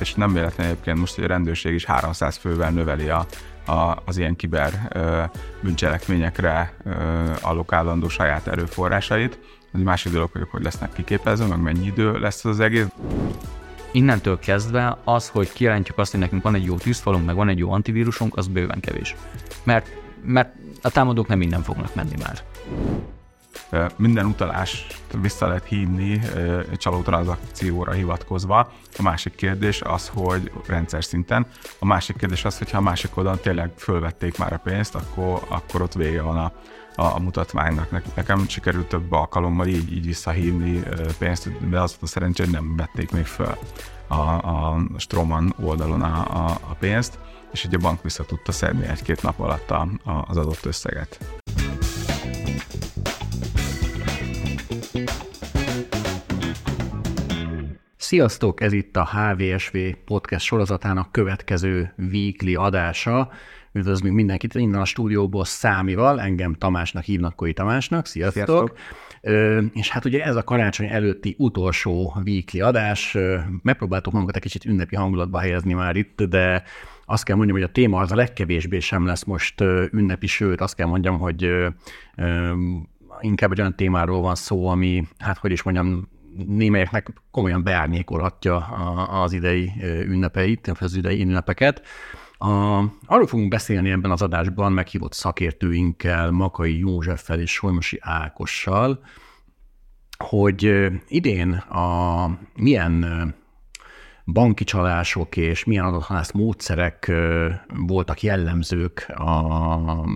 és nem véletlen egyébként most, hogy a rendőrség is 300 fővel növeli a, a, az ilyen kiber ö, bűncselekményekre ö, allokálandó saját erőforrásait. Egy másik dolog, hogy hogy lesznek kiképezve, meg mennyi idő lesz az egész. Innentől kezdve az, hogy kijelentjük azt, hogy nekünk van egy jó tűzfalunk, meg van egy jó antivírusunk, az bőven kevés. Mert, mert a támadók nem minden fognak menni már. Minden utalást vissza lehet hívni csalótranszakcióra hivatkozva. A másik kérdés az, hogy rendszer szinten. A másik kérdés az, hogy ha a másik oldalon tényleg fölvették már a pénzt, akkor, akkor ott vége van a, a, a mutatványnak. Nekem sikerült több alkalommal így, így visszahívni pénzt, de az a szerencsé, hogy nem vették még föl a, a Stroman oldalon a, a, a pénzt, és így a bank vissza tudta szedni egy-két nap alatt a, a, az adott összeget. Sziasztok, ez itt a HVSV podcast sorozatának következő weekly adása. Üdvözlünk mindenkit innen a stúdióból Számival, engem Tamásnak hívnak, Koi Tamásnak. Sziasztok! Sziasztok. Ö, és hát ugye ez a karácsony előtti utolsó weekly adás. Megpróbáltuk magunkat egy kicsit ünnepi hangulatba helyezni már itt, de azt kell mondjam, hogy a téma az a legkevésbé sem lesz most ünnepi, sőt azt kell mondjam, hogy inkább egy olyan témáról van szó, ami, hát hogy is mondjam, némelyeknek komolyan beárnyékolhatja az idei ünnepeit, az idei ünnepeket. A, arról fogunk beszélni ebben az adásban meghívott szakértőinkkel, Makai Józseffel és Solymosi Ákossal, hogy idén a milyen banki csalások és milyen adathalász módszerek voltak jellemzők a,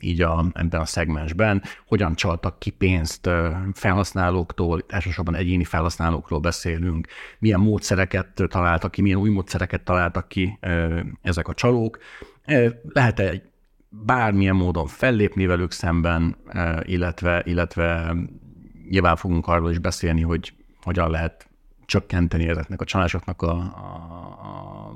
így a, ebben a szegmensben, hogyan csaltak ki pénzt felhasználóktól, elsősorban egyéni felhasználókról beszélünk, milyen módszereket találtak ki, milyen új módszereket találtak ki ezek a csalók. Lehet-e bármilyen módon fellépni velük szemben, illetve, illetve nyilván fogunk arról is beszélni, hogy hogyan lehet csökkenteni ezeknek a csalásoknak a, a,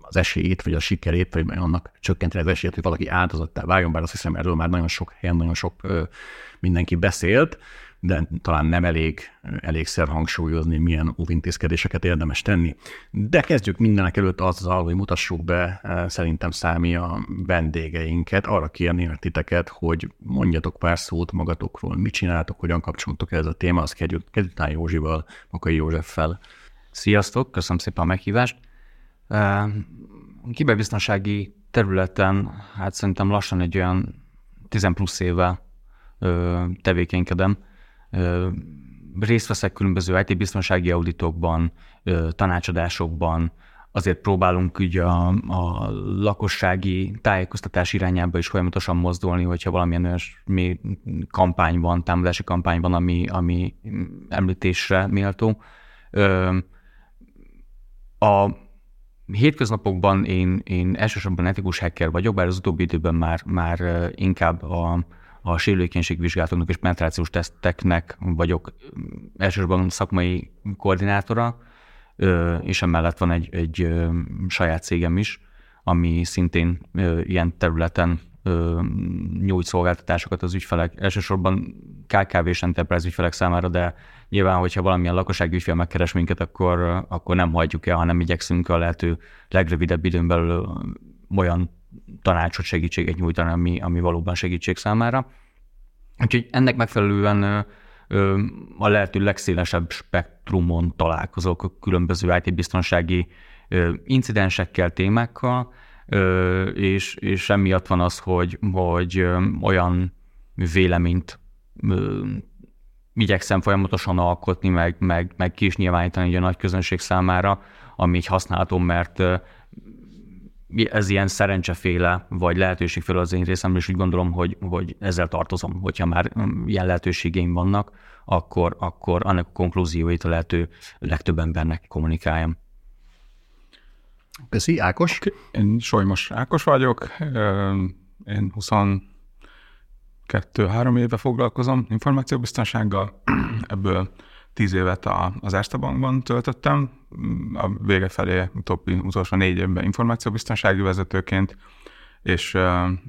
az esélyét, vagy a sikerét, vagy annak csökkenteni az esélyét, hogy valaki áldozattá váljon, bár azt hiszem erről már nagyon sok helyen, nagyon sok ö, mindenki beszélt de talán nem elég elégszer hangsúlyozni, milyen óvintézkedéseket érdemes tenni. De kezdjük mindenek előtt azzal, hogy mutassuk be eh, szerintem számi a vendégeinket. Arra kérnélek titeket, hogy mondjatok pár szót magatokról, mit csináltok, hogyan kapcsoltok ez a téma, azt kezdjük, kezdjük Józsival, Makai Józseffel. Sziasztok, köszönöm szépen a meghívást. Eh, kiberbiztonsági területen, hát szerintem lassan egy olyan 10 plusz éve tevékenykedem, részt veszek különböző IT-biztonsági auditokban, tanácsadásokban, azért próbálunk ugye a, a lakossági tájékoztatás irányába is folyamatosan mozdulni, hogyha valamilyen olyan kampány van, támadási kampány van, ami, ami említésre méltó. A hétköznapokban én, én elsősorban etikus hacker vagyok, bár az utóbbi időben már, már inkább a, a sérülékenységvizsgálatoknak és penetrációs teszteknek vagyok elsősorban szakmai koordinátora, és emellett van egy, egy saját cégem is, ami szintén ilyen területen nyújt szolgáltatásokat az ügyfelek, elsősorban KKV és Enterprise ügyfelek számára, de nyilván, hogyha valamilyen lakossági ügyfél megkeres minket, akkor, akkor nem hagyjuk el, hanem igyekszünk a lehető legrövidebb időn belül olyan tanácsot, segítséget nyújtani, ami, ami valóban segítség számára. Úgyhogy ennek megfelelően a lehető legszélesebb spektrumon találkozok a különböző IT-biztonsági incidensekkel, témákkal, és, és emiatt van az, hogy, hogy olyan véleményt igyekszem folyamatosan alkotni, meg, meg, meg ki is nyilvánítani a nagy közönség számára, ami így használható, mert ez ilyen szerencseféle, vagy lehetőségféle az én részemről, és úgy gondolom, hogy, hogy ezzel tartozom, hogyha már ilyen lehetőségeim vannak, akkor, akkor annak a konklúzióit a lehető legtöbb embernek kommunikáljam. Köszi, Ákos. Én Solymos Ákos vagyok, én 22-3 éve foglalkozom információbiztonsággal, ebből tíz évet a, az Erste Bankban töltöttem, a vége felé utóbbi utolsó négy évben információbiztonsági vezetőként, és,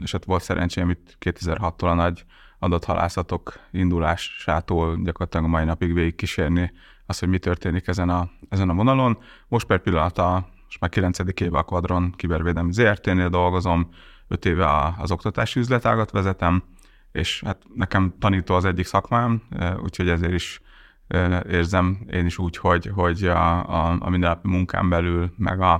és hát volt szerencsém itt 2006-tól a nagy adathalászatok indulásától gyakorlatilag a mai napig végig kísérni azt, hogy mi történik ezen a, ezen a vonalon. Most per pillanat a, most már 9. éve a Quadron kibervédelmi ZRT-nél dolgozom, 5 éve az oktatási üzletágat vezetem, és hát nekem tanító az egyik szakmám, úgyhogy ezért is érzem én is úgy, hogy, hogy a, a, a mindennapi munkám belül, meg a,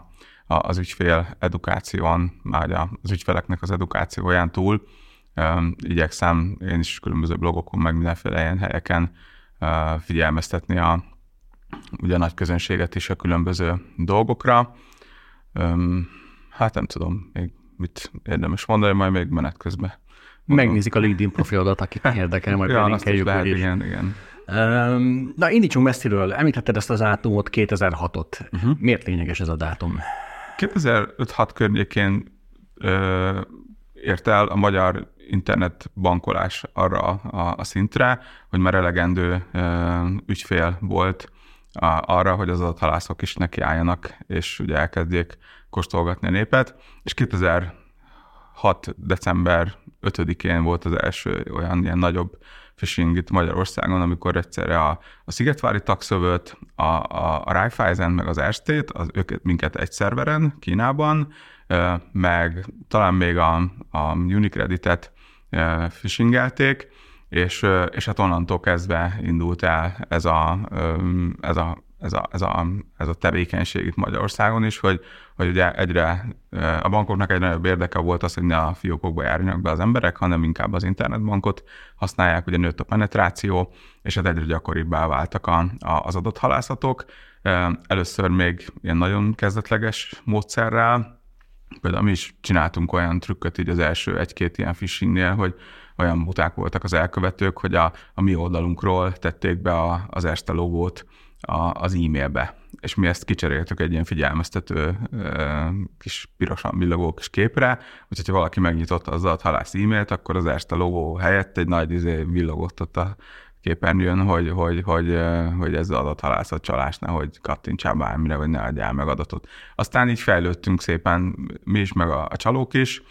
a, az ügyfél edukáción, vagy az ügyfeleknek az edukációján túl igyekszem én is különböző blogokon, meg mindenféle ilyen helyeken figyelmeztetni a, ugye a nagy közönséget is a különböző dolgokra. Hát nem tudom, még mit érdemes mondani, majd még menet közben. Megnézik a LinkedIn profilodat, akit érdekel, majd ja, belinkeljük. Lehet, igen, igen. Na, indítsunk messziről. Említetted ezt az dátumot, 2006-ot. Uh-huh. Mhm. Miért lényeges ez a dátum? 2005-6 környékén ö, ért el a magyar internetbankolás arra a, a szintre, hogy már elegendő ö, ügyfél volt a, arra, hogy az adathalászok is nekiálljanak, és ugye elkezdjék kóstolgatni a népet. És 2006. december 5-én volt az első olyan ilyen nagyobb phishing itt Magyarországon, amikor egyszerre a, a Szigetvári takszövőt, a, a, a Raiffeisen, meg az Erstate, az őket minket egy szerveren Kínában, meg talán még a, a Unicreditet phishingelték, és, és hát onnantól kezdve indult el ez a, ez a, ez a, ez a, ez a tevékenység itt Magyarországon is, hogy, hogy ugye egyre, a bankoknak egyre nagyobb érdeke volt az, hogy ne a fiókokba járjanak be az emberek, hanem inkább az internetbankot használják, ugye nőtt a penetráció, és hát egyre gyakoribbá váltak a, a, az adott halászatok. Először még ilyen nagyon kezdetleges módszerrel, Például mi is csináltunk olyan trükköt így az első egy-két ilyen phishingnél, hogy olyan buták voltak az elkövetők, hogy a, a mi oldalunkról tették be a, az este logót a, az e-mailbe. És mi ezt kicseréltük egy ilyen figyelmeztető kis pirosan villogó kis képre, úgyhogy ha valaki megnyitotta az adathalász e-mailt, akkor az este logó helyett egy nagy izé villogott ott a képernyőn, hogy, hogy, hogy, hogy ez az adathalászat csalás, nehogy kattintsál bármire, vagy ne adjál meg adatot. Aztán így fejlődtünk szépen mi is, meg a, a csalók is,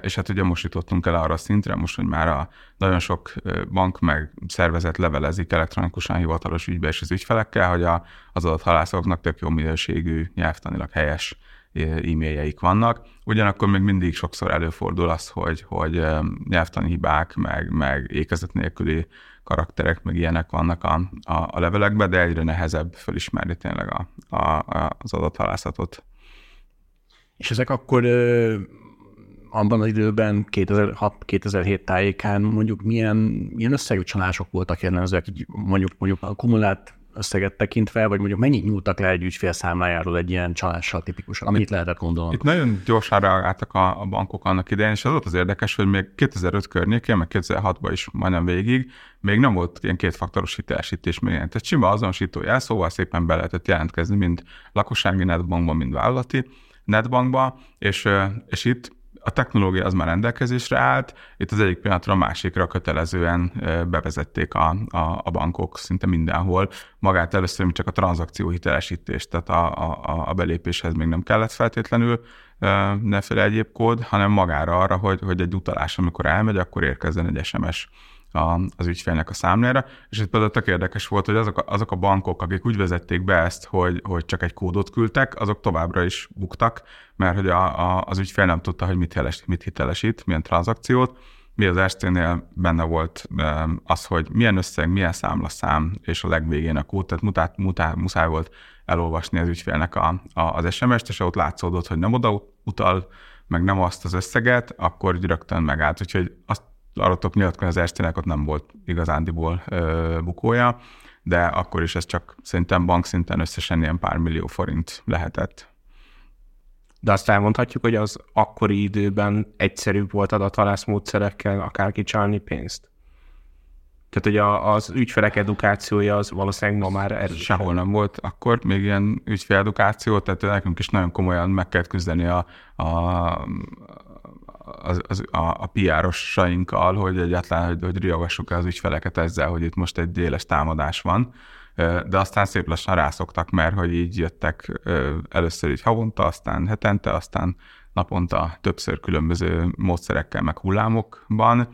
és hát ugye most jutottunk el arra a szintre, most, hogy már a nagyon sok bank meg szervezet levelezik elektronikusan hivatalos ügybe és az ügyfelekkel, hogy a, az adathalászoknak tök jó minőségű, nyelvtanilag helyes e-mailjeik vannak. Ugyanakkor még mindig sokszor előfordul az, hogy, hogy nyelvtani hibák, meg, meg ékezet nélküli karakterek, meg ilyenek vannak a, a, a levelekben, de egyre nehezebb felismerni tényleg a, a, az adathalászatot. És ezek akkor abban az időben, 2006-2007 tájékán mondjuk milyen, milyen összegű csalások voltak jellemzőek, mondjuk, mondjuk akkumulált összeget tekintve, vagy mondjuk mennyit nyúltak le egy ügyfél számlájáról egy ilyen csalással tipikusan, amit lehetett gondolni? Itt nagyon gyorsan reagáltak a, a bankok annak idején, és az volt az érdekes, hogy még 2005 környékén, meg 2006-ban is majdnem végig, még nem volt ilyen kétfaktoros hitelesítés még ilyen. Tehát sima azonosító jelszóval szépen be lehetett jelentkezni, mind lakossági netbankban, mind vállalati netbankban, és, és itt a technológia az már rendelkezésre állt, itt az egyik pillanatra a másikra kötelezően bevezették a, a, a bankok szinte mindenhol. Magát először csak a tranzakció hitelesítést, tehát a, a, a belépéshez még nem kellett feltétlenül neféle egyéb kód, hanem magára arra, hogy, hogy egy utalás, amikor elmegy, akkor érkezzen egy SMS a, az ügyfélnek a számlára, és itt például tök érdekes volt, hogy azok a, azok a bankok, akik úgy vezették be ezt, hogy, hogy csak egy kódot küldtek, azok továbbra is buktak, mert hogy a, a, az ügyfél nem tudta, hogy mit, heles, mit hitelesít, milyen tranzakciót, mi az ST-nél benne volt az, hogy milyen összeg, milyen számlaszám, és a legvégén a kód, tehát mutát, mutát, muszáj volt elolvasni az ügyfélnek a, a, az SMS-t, és ott látszódott, hogy nem oda utal, meg nem azt az összeget, akkor rögtön megállt. Úgyhogy azt tudok nyilatkozni, az ott nem volt igazándiból ö, bukója, de akkor is ez csak szerintem bankszinten összesen ilyen pár millió forint lehetett. De azt elmondhatjuk, hogy az akkori időben egyszerűbb volt adathalász módszerekkel akár kicsalni pénzt? Tehát, hogy a, az ügyfelek edukációja az valószínűleg ma már erős. Sehol nem volt akkor még ilyen ügyféledukáció, tehát nekünk is nagyon komolyan meg kellett küzdeni a, a, az, a, a PR-osainkkal, hogy egyáltalán, hogy, hogy riogassuk az ügyfeleket ezzel, hogy itt most egy éles támadás van, de aztán szép lassan rászoktak, mert hogy így jöttek először így havonta, aztán hetente, aztán naponta többször különböző módszerekkel, meg hullámokban,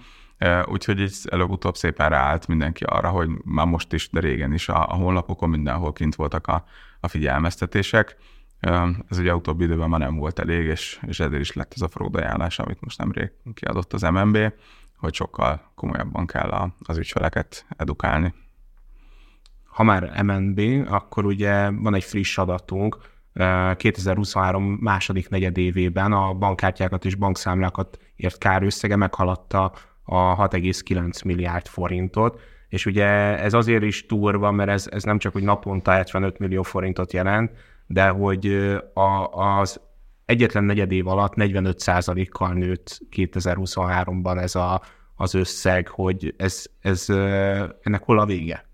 úgyhogy így előbb-utóbb szépen ráállt mindenki arra, hogy már most is, de régen is a, a honlapokon mindenhol kint voltak a, a figyelmeztetések, Ez ugye utóbbi időben már nem volt elég, és, és ezért is lett ez a fraud ajánlás, amit most nemrég kiadott az MNB, hogy sokkal komolyabban kell az ügyfeleket edukálni. Ha már MNB, akkor ugye van egy friss adatunk, 2023 második negyedévében a bankkártyákat és bankszámlákat ért kárösszege meghaladta a 6,9 milliárd forintot, és ugye ez azért is durva, mert ez, ez nem csak, hogy naponta 75 millió forintot jelent, de hogy a, az egyetlen negyed év alatt 45%-kal nőtt 2023-ban ez a, az összeg, hogy ez, ez, ennek hol a vége?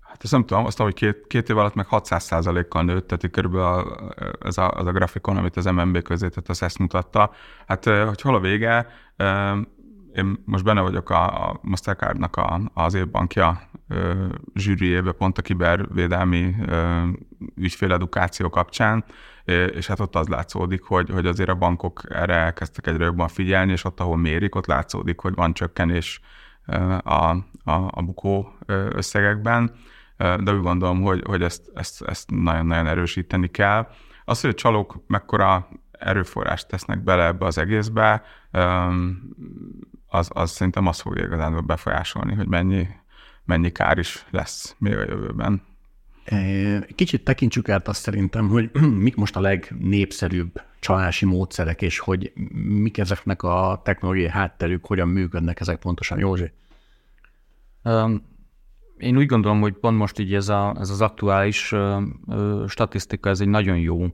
Hát ezt nem tudom, azt hogy két, két év alatt meg 600%-kal nőtt, tehát körülbelül a, ez a, az a grafikon, amit az MNB közé tett, az ezt mutatta. Hát, hogy hol a vége, én most benne vagyok a, a Mastercardnak a, az évbankja zsűriébe pont a kibervédelmi ügyféledukáció kapcsán, és hát ott az látszódik, hogy, hogy azért a bankok erre elkezdtek egyre jobban figyelni, és ott, ahol mérik, ott látszódik, hogy van csökkenés a, a, a bukó összegekben, de úgy gondolom, hogy, hogy ezt, ezt, ezt nagyon-nagyon erősíteni kell. Az, hogy a csalók mekkora erőforrást tesznek bele ebbe az egészbe, az, az szerintem azt fogja igazán befolyásolni, hogy mennyi, mennyi kár is lesz még a jövőben. Kicsit tekintsük át azt szerintem, hogy mik most a legnépszerűbb csalási módszerek, és hogy mik ezeknek a technológiai hátterük, hogyan működnek ezek pontosan, Józsi? Um, én úgy gondolom, hogy pont most így ez, a, ez az aktuális statisztika, ez egy nagyon jó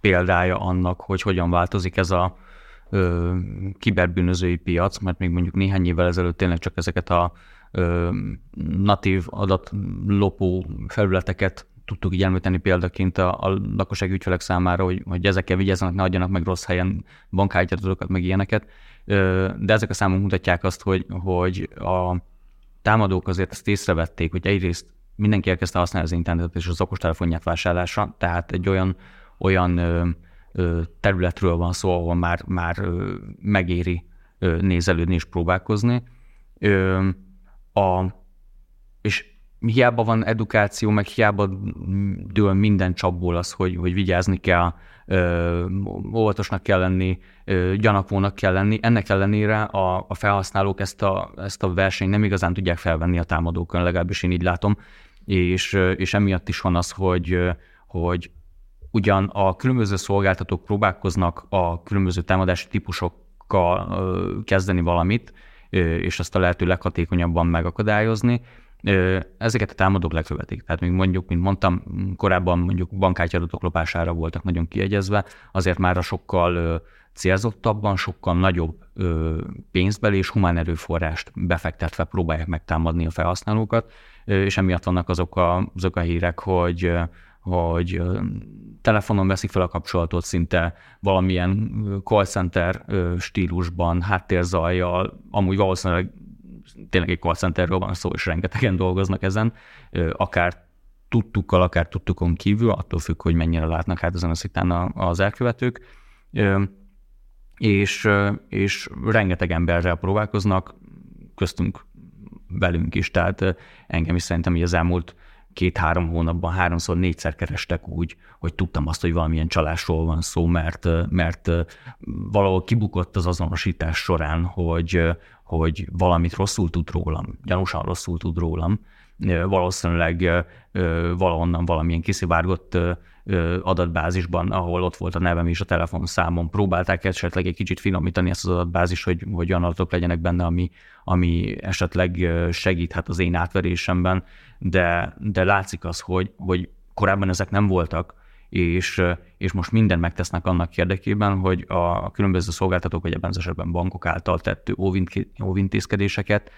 példája annak, hogy hogyan változik ez a ö, kiberbűnözői piac, mert még mondjuk néhány évvel ezelőtt tényleg csak ezeket a natív adatlopó felületeket tudtuk így említeni példaként a, a lakosság ügyfelek számára, hogy, hogy ezekkel vigyázzanak, ne adjanak meg rossz helyen bankkártyadatokat, meg ilyeneket. De ezek a számok mutatják azt, hogy, hogy a támadók azért ezt észrevették, hogy egyrészt mindenki elkezdte használni az internetet és az okostelefonját vásárlásra, tehát egy olyan, olyan területről van szó, ahol már, már megéri nézelődni és próbálkozni. A, és hiába van edukáció, meg hiába dől minden csapból az, hogy, hogy vigyázni kell, óvatosnak kell lenni, gyanakvónak kell lenni. Ennek ellenére a, a felhasználók ezt a, ezt a versenyt nem igazán tudják felvenni a támadókon, legalábbis én így látom, és, és emiatt is van az, hogy, hogy ugyan a különböző szolgáltatók próbálkoznak a különböző támadási típusokkal kezdeni valamit, és azt a lehető leghatékonyabban megakadályozni, ezeket a támadók lekövetik. Tehát még mondjuk, mint mondtam, korábban mondjuk bankkártyadatok lopására voltak nagyon kiegyezve, azért már a sokkal célzottabban, sokkal nagyobb pénzbeli és humán erőforrást befektetve próbálják megtámadni a felhasználókat, és emiatt vannak azok a, azok a hírek, hogy hogy telefonon veszik fel a kapcsolatot szinte valamilyen call center stílusban, háttérzajjal, amúgy valószínűleg tényleg egy call centerről van szó, és rengetegen dolgoznak ezen, akár tudtukkal, akár tudtukon kívül, attól függ, hogy mennyire látnak hát ezen a szitán az elkövetők, és, és rengeteg emberrel próbálkoznak, köztünk velünk is, tehát engem is szerintem hogy az elmúlt két-három hónapban háromszor, négyszer kerestek úgy, hogy tudtam azt, hogy valamilyen csalásról van szó, mert, mert valahol kibukott az azonosítás során, hogy, hogy valamit rosszul tud rólam, gyanúsan rosszul tud rólam, valószínűleg valahonnan valamilyen kiszivárgott adatbázisban, ahol ott volt a nevem és a telefonszámom, próbálták esetleg egy kicsit finomítani ezt az adatbázis, hogy, hogy olyan adatok legyenek benne, ami, ami esetleg segíthet az én átverésemben, de, de látszik az, hogy, hogy korábban ezek nem voltak, és, és most minden megtesznek annak érdekében, hogy a különböző szolgáltatók, vagy ebben az esetben bankok által tett óvintézkedéseket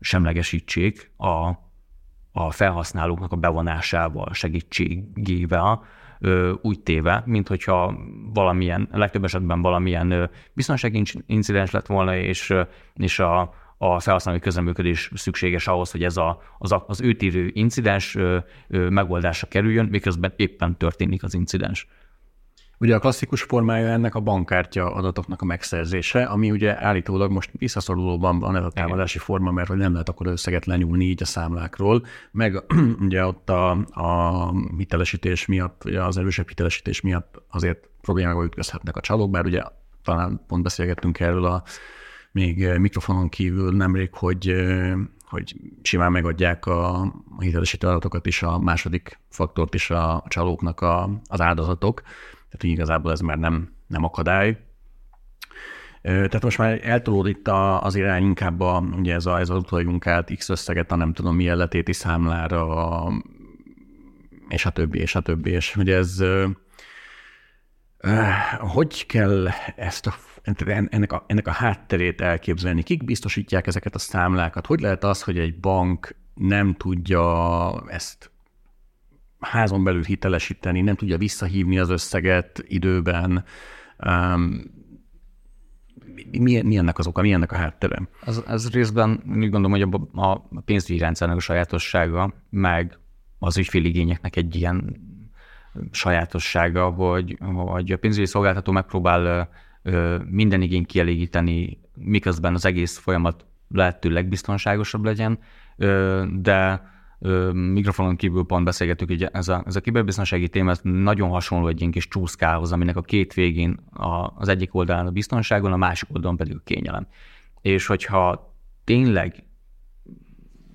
semlegesítsék a, a felhasználóknak a bevonásával, segítségével, úgy téve, mint hogyha valamilyen, legtöbb esetben valamilyen biztonsági incidens lett volna, és, és a, a felhasználói közeműködés szükséges ahhoz, hogy ez a, az, az őt incidens megoldásra kerüljön, miközben éppen történik az incidens. Ugye a klasszikus formája ennek a bankkártya adatoknak a megszerzése, ami ugye állítólag most visszaszorulóban van ez a támadási forma, mert hogy nem lehet akkor összeget lenyúlni így a számlákról, meg ugye ott a, a hitelesítés miatt, ugye az erősebb hitelesítés miatt azért problémába ütközhetnek a csalók, bár ugye talán pont beszélgettünk erről a még mikrofonon kívül nemrég, hogy hogy simán megadják a, hitelesítő adatokat is, a második faktort is a csalóknak a, az áldozatok. Tehát hogy igazából ez már nem, nem akadály. Tehát most már eltolódik az irány inkább a, ugye ez, a, ez az utaljunk át X összeget a nem tudom milyen letéti számlára, és a többi, és a többi, és hogy ez hogy kell ezt a ennek a, ennek a hátterét elképzelni? Kik biztosítják ezeket a számlákat? Hogy lehet az, hogy egy bank nem tudja ezt házon belül hitelesíteni, nem tudja visszahívni az összeget időben? Mi, mi ennek az oka, mi ennek a háttere? Az, az részben úgy gondolom, hogy a, a pénzügyi rendszernek a sajátossága, meg az ügyféligényeknek egy ilyen sajátossága, hogy, hogy a pénzügyi szolgáltató megpróbál minden igényt kielégíteni, miközben az egész folyamat lehető legbiztonságosabb legyen, de mikrofonon kívül pont beszélgetünk, hogy ez a, ez a kiberbiztonsági téma ez nagyon hasonló egy ilyen kis csúszkához, aminek a két végén a, az egyik oldalán a biztonságon, a másik oldalon pedig a kényelem. És hogyha tényleg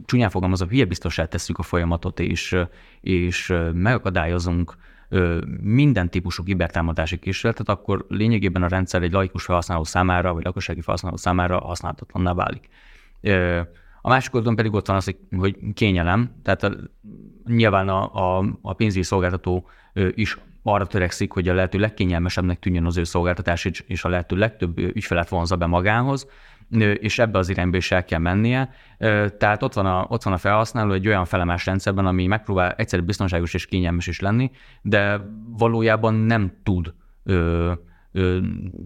csúnyán fogalmazva, hülye biztosát tesszük a folyamatot, és, és megakadályozunk minden típusú kibertámadási kísérletet, akkor lényegében a rendszer egy laikus felhasználó számára, vagy lakossági felhasználó számára használhatatlanná válik. A másik oldalon pedig ott van az, hogy kényelem, tehát a, nyilván a, a, a pénzügyi szolgáltató is arra törekszik, hogy a lehető legkényelmesebbnek tűnjön az ő szolgáltatás, és a lehető legtöbb ügyfelet vonzza be magához, és ebbe az irányba is el kell mennie. Tehát ott van, a, ott van a felhasználó egy olyan felemás rendszerben, ami megpróbál egyszerű biztonságos és kényelmes is lenni, de valójában nem tud ö, ö,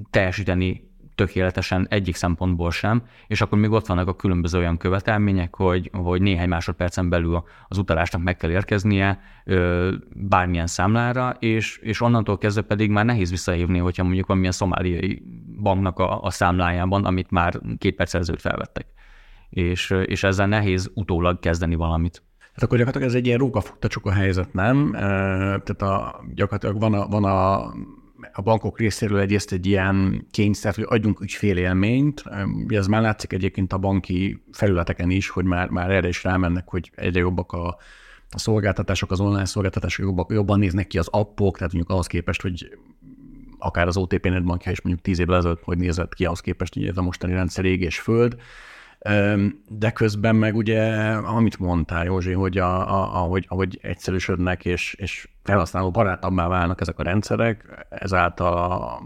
teljesíteni tökéletesen egyik szempontból sem, és akkor még ott vannak a különböző olyan követelmények, hogy, hogy néhány másodpercen belül az utalásnak meg kell érkeznie ö, bármilyen számlára, és, és onnantól kezdve pedig már nehéz visszahívni, hogyha mondjuk valamilyen szomáliai banknak a, a számlájában, amit már két perc ezelőtt felvettek. És, és ezzel nehéz utólag kezdeni valamit. Hát akkor gyakorlatilag ez egy ilyen rókafogtacsok a helyzet, nem? Tehát a, gyakorlatilag van a, van a a bankok részéről egyrészt egy ilyen kényszer, hogy adjunk ügyfélélményt. Ez már látszik egyébként a banki felületeken is, hogy már, már erre is rámennek, hogy egyre jobbak a, a szolgáltatások, az online szolgáltatások jobbak, jobban néznek ki az appok, tehát mondjuk ahhoz képest, hogy akár az OTP netbankja is mondjuk tíz évvel ezelőtt, hogy nézett ki ahhoz képest, hogy ez a mostani rendszer ég és föld. De közben meg ugye, amit mondtál, Józsi, hogy a, a, ahogy, ahogy egyszerűsödnek és, és felhasználó barátabbá válnak ezek a rendszerek, ezáltal a,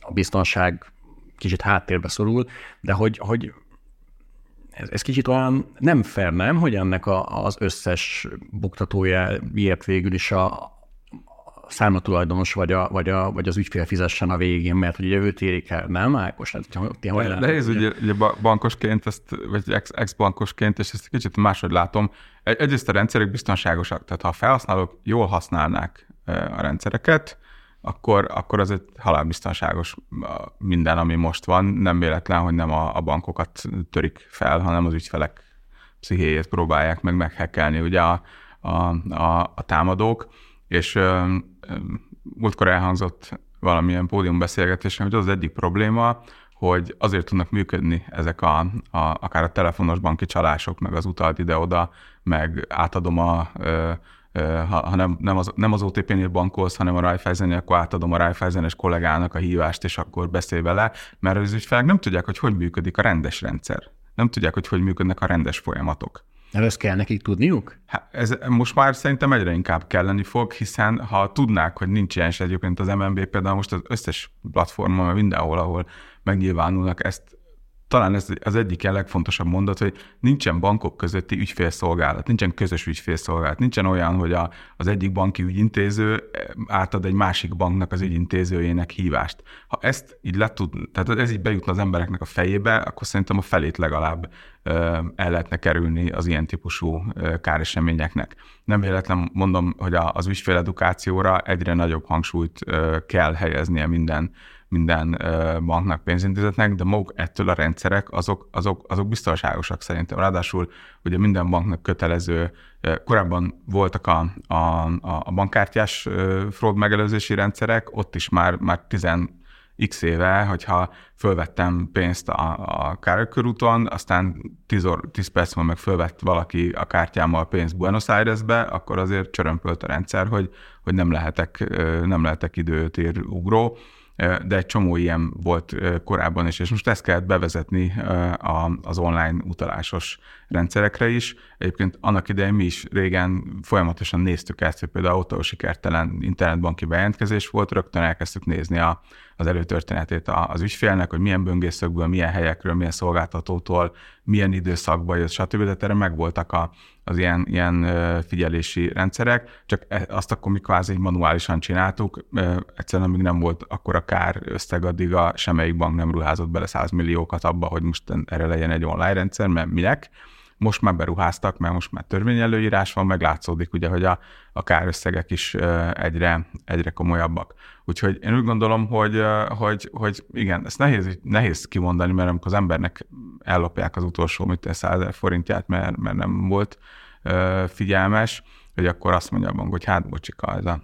a biztonság kicsit háttérbe szorul, de hogy, hogy ez, ez kicsit olyan nem fair, nem, hogy ennek a, az összes buktatója ilyet végül is a, számlatulajdonos vagy, a, vagy, a, vagy az ügyfél fizessen a végén, mert ugye őt érik el, nem, Ákos? Hát, hogy Nehéz ugye, ugye bankosként, ezt, vagy ex-bankosként, és ezt kicsit máshogy látom. Egyrészt a rendszerek biztonságosak, tehát ha a felhasználók jól használnák a rendszereket, akkor, akkor az egy halálbiztonságos minden, ami most van. Nem véletlen, hogy nem a, a bankokat törik fel, hanem az ügyfelek pszichéjét próbálják meg meghekkelni ugye a, a, a, a támadók és múltkor elhangzott valamilyen pódiumbeszélgetésen, hogy az, az egyik probléma, hogy azért tudnak működni ezek a, a, akár a telefonos banki csalások, meg az utalt ide-oda, meg átadom a, ö, ö, ha, ha nem, nem, az, nem az OTP-nél bankolsz, hanem a raiffeisen akkor átadom a raiffeisen kollégának a hívást, és akkor beszél vele, mert az ügyfelek nem tudják, hogy hogy működik a rendes rendszer. Nem tudják, hogy hogy működnek a rendes folyamatok. Ezt kell nekik tudniuk? Hát ez most már szerintem egyre inkább kelleni fog, hiszen ha tudnák, hogy nincs ilyen egyébként az MNB például most az összes platformon, mindenhol, ahol megnyilvánulnak, ezt talán ez az egyik legfontosabb mondat, hogy nincsen bankok közötti ügyfélszolgálat, nincsen közös ügyfélszolgálat, nincsen olyan, hogy a, az egyik banki ügyintéző átad egy másik banknak az ügyintézőjének hívást. Ha ezt így le tud, tehát ez így bejutna az embereknek a fejébe, akkor szerintem a felét legalább el lehetne kerülni az ilyen típusú káreseményeknek. Nem véletlen mondom, hogy az ügyféledukációra egyre nagyobb hangsúlyt kell helyeznie minden minden banknak, pénzintézetnek, de maguk ettől a rendszerek, azok, azok, azok biztonságosak szerintem. Ráadásul ugye minden banknak kötelező, korábban voltak a, a, a bankkártyás fraud megelőzési rendszerek, ott is már, már 10 x éve, hogyha fölvettem pénzt a, a Kárökörúton, aztán 10, or, 10 perc múlva meg fölvett valaki a kártyámmal pénzt Buenos Airesbe, akkor azért csörömpölt a rendszer, hogy, hogy nem lehetek, nem lehetek időtér ugró de egy csomó ilyen volt korábban is, és most ezt kellett bevezetni az online utalásos rendszerekre is. Egyébként annak idején mi is régen folyamatosan néztük ezt, hogy például autósikertelen internetbanki bejelentkezés volt, rögtön elkezdtük nézni a, az előtörténetét az ügyfélnek, hogy milyen böngészőkből, milyen helyekről, milyen szolgáltatótól, milyen időszakban jött, stb. De erre megvoltak a, az ilyen, ilyen figyelési rendszerek, csak e, azt akkor mi kvázi manuálisan csináltuk, egyszerűen még nem volt akkora kár összeg, addig a semmelyik bank nem ruházott bele 100 milliókat abba, hogy most erre legyen egy online rendszer, mert minek. Most már beruháztak, mert most már törvényelőírás van, meg látszódik ugye, hogy a, a kárösszegek is egyre, egyre komolyabbak. Úgyhogy én úgy gondolom, hogy, hogy, hogy igen, ezt nehéz, nehéz kimondani, mert amikor az embernek ellopják az utolsó, mint 100 forintját, mert, mert nem volt figyelmes, hogy akkor azt mondja a hogy hát bocsika, ez a,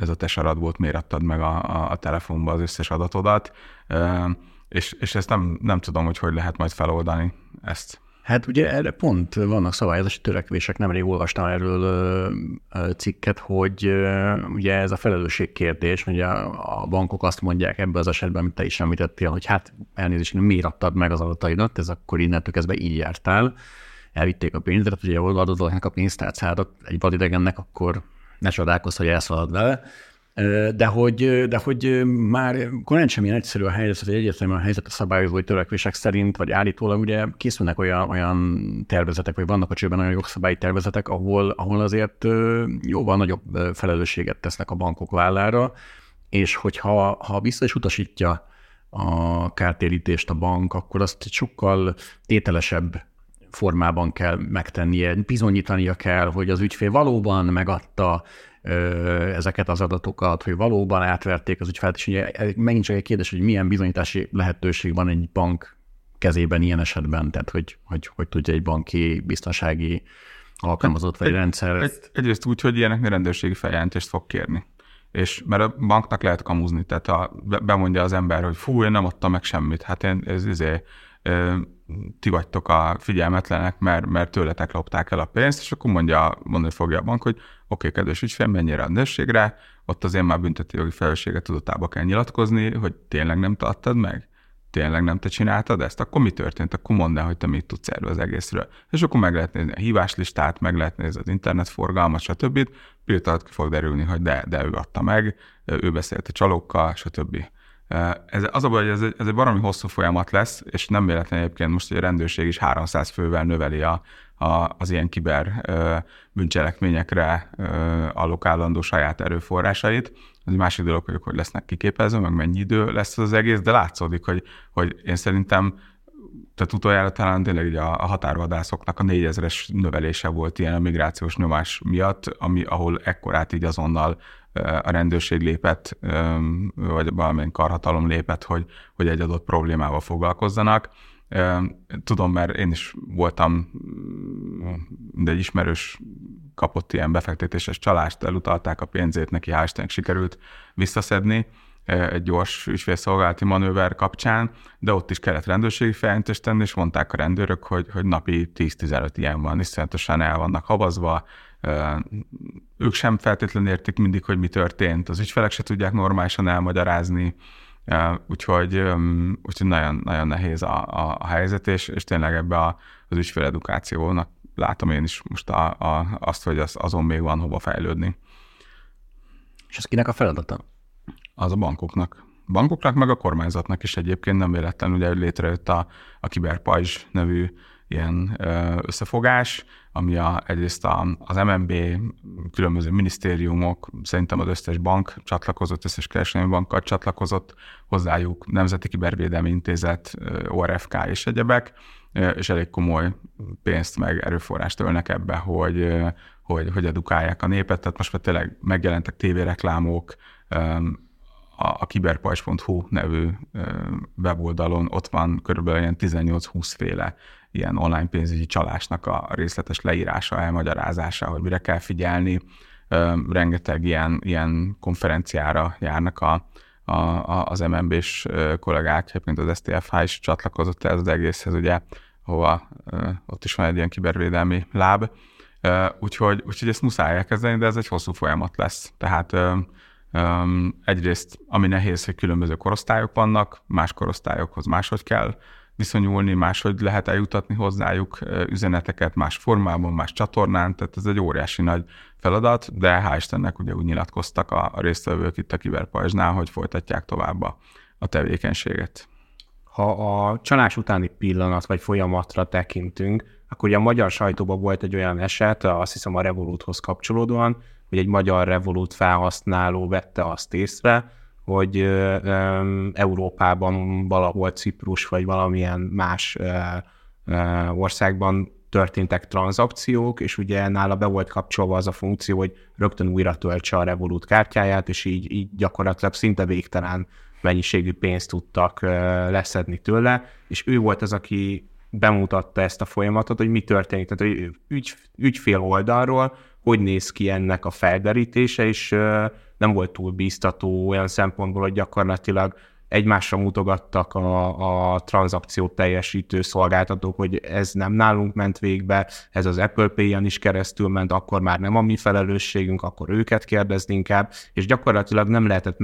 ez a te volt, miért adtad meg a, a, a telefonba az összes adatodat, és, és ezt nem, nem tudom, hogy hogy lehet majd feloldani ezt. Hát ugye erre pont vannak szabályozási törekvések, nemrég olvastam erről cikket, hogy ugye ez a felelősség kérdés, a, a bankok azt mondják ebben az esetben, amit te is említettél, hogy hát elnézést, miért adtad meg az adataidat, ez akkor innentől kezdve így jártál, elvitték a pénzedet, ugye odaadod valakinek a pénztárcádat egy vadidegennek, akkor ne csodálkozz, hogy elszalad vele. De hogy, de hogy már korán sem ilyen egyszerű a helyzet, hogy egyértelműen a helyzet a szabályozói törekvések szerint, vagy állítólag ugye készülnek olyan, olyan tervezetek, vagy vannak a csőben olyan jogszabályi tervezetek, ahol, ahol azért jóval nagyobb felelősséget tesznek a bankok vállára, és hogyha ha vissza is utasítja a kártérítést a bank, akkor azt sokkal tételesebb formában kell megtennie, bizonyítania kell, hogy az ügyfél valóban megadta ezeket az adatokat, hogy valóban átverték az ügyfelet, és ugye megint csak egy kérdés, hogy milyen bizonyítási lehetőség van egy bank kezében ilyen esetben, tehát hogy, hogy, hogy tudja egy banki biztonsági alkalmazott vagy egy, rendszer. Egy, egyrészt úgy, hogy ilyeneknél rendőrségi feljelentést fog kérni. És mert a banknak lehet kamuzni, tehát ha bemondja az ember, hogy fú, én nem adtam meg semmit, hát én ez, izé, ti vagytok a figyelmetlenek, mert, mert tőletek lopták el a pénzt, és akkor mondja, mondani fogja a bank, hogy oké, okay, kedves ügyfél, a rendőrségre, ott azért már büntető jogi felelősséget tudatába kell nyilatkozni, hogy tényleg nem tartad meg? Tényleg nem te csináltad ezt? Akkor mi történt? Akkor mondd el, hogy te mit tudsz erről az egészről. És akkor meg lehet nézni a híváslistát, meg lehet nézni az internetforgalmat, stb. Pillanat ki fog derülni, hogy de, de ő adta meg, ő beszélt a csalókkal, stb. Ez, az a baj, hogy ez egy, ez egy baromi hosszú folyamat lesz, és nem véletlen egyébként most, hogy a rendőrség is 300 fővel növeli a, a, az ilyen kiber ö, bűncselekményekre ö, allokálandó saját erőforrásait. Egy másik dolog, hogy hogy lesznek kiképezve, meg mennyi idő lesz az egész, de látszódik, hogy, hogy én szerintem tehát utoljára talán tényleg a, a határvadászoknak a négyezeres növelése volt ilyen a migrációs nyomás miatt, ami, ahol ekkorát így azonnal a rendőrség lépett, vagy valamilyen karhatalom lépett, hogy, hogy egy adott problémával foglalkozzanak. Tudom, mert én is voltam, de egy ismerős kapott ilyen befektetéses csalást, elutalták a pénzét, neki hál' sikerült visszaszedni egy gyors ügyfélszolgálati manőver kapcsán, de ott is kellett rendőrségi feljelentést tenni, és mondták a rendőrök, hogy, hogy napi 10-15 ilyen van, iszonyatosan el vannak havazva, ők sem feltétlenül értik mindig, hogy mi történt, az ügyfelek se tudják normálisan elmagyarázni, úgyhogy, úgyhogy nagyon, nagyon nehéz a, a, a helyzet, és, és tényleg ebbe a, az ügyféledukációnak látom én is most a, a, azt, hogy az, azon még van hova fejlődni. És ez kinek a feladata? Az a bankoknak. bankoknak, meg a kormányzatnak is egyébként nem véletlen, ugye létrejött a, a Kiberpajzs nevű ilyen összefogás, ami a, egyrészt a, az MNB, különböző minisztériumok, szerintem az összes bank csatlakozott, összes kereskedelmi bankkal csatlakozott, hozzájuk Nemzeti Kibervédelmi Intézet, ORFK és egyebek, és elég komoly pénzt meg erőforrást ölnek ebbe, hogy, hogy, hogy edukálják a népet. Tehát most már tényleg megjelentek tévéreklámok, a, a kiberpajs.hu nevű weboldalon ott van körülbelül ilyen 18-20 féle ilyen online pénzügyi csalásnak a részletes leírása, elmagyarázása, hogy mire kell figyelni. Rengeteg ilyen, ilyen konferenciára járnak a, a, a, az MNB-s kollégák, egyébként az STFH is csatlakozott ez az egészhez, ugye, hova ott is van egy ilyen kibervédelmi láb. Úgyhogy, úgyhogy ezt muszáj elkezdeni, de ez egy hosszú folyamat lesz. Tehát egyrészt, ami nehéz, hogy különböző korosztályok vannak, más korosztályokhoz máshogy kell viszonyulni, máshogy lehet eljutatni hozzájuk üzeneteket más formában, más csatornán, tehát ez egy óriási nagy feladat, de hál' Istennek ugye úgy nyilatkoztak a, a résztvevők itt a Kiberpajzsnál, hogy folytatják tovább a, a tevékenységet. Ha a csalás utáni pillanat vagy folyamatra tekintünk, akkor ugye a magyar sajtóban volt egy olyan eset, azt hiszem a Revoluthoz kapcsolódóan, hogy egy magyar Revolut felhasználó vette azt észre, hogy Európában valahol Ciprus vagy valamilyen más országban történtek tranzakciók, és ugye nála be volt kapcsolva az a funkció, hogy rögtön újra töltse a Revolut kártyáját, és így, így gyakorlatilag szinte végtelen mennyiségű pénzt tudtak leszedni tőle, és ő volt az, aki bemutatta ezt a folyamatot, hogy mi történik, tehát hogy ügy, ügyfél oldalról hogy néz ki ennek a felderítése, és nem volt túl bíztató olyan szempontból, hogy gyakorlatilag egymásra mutogattak a, a tranzakciót teljesítő szolgáltatók, hogy ez nem nálunk ment végbe, ez az Apple Pay-en is keresztül ment, akkor már nem a mi felelősségünk, akkor őket kérdezni inkább, és gyakorlatilag nem lehetett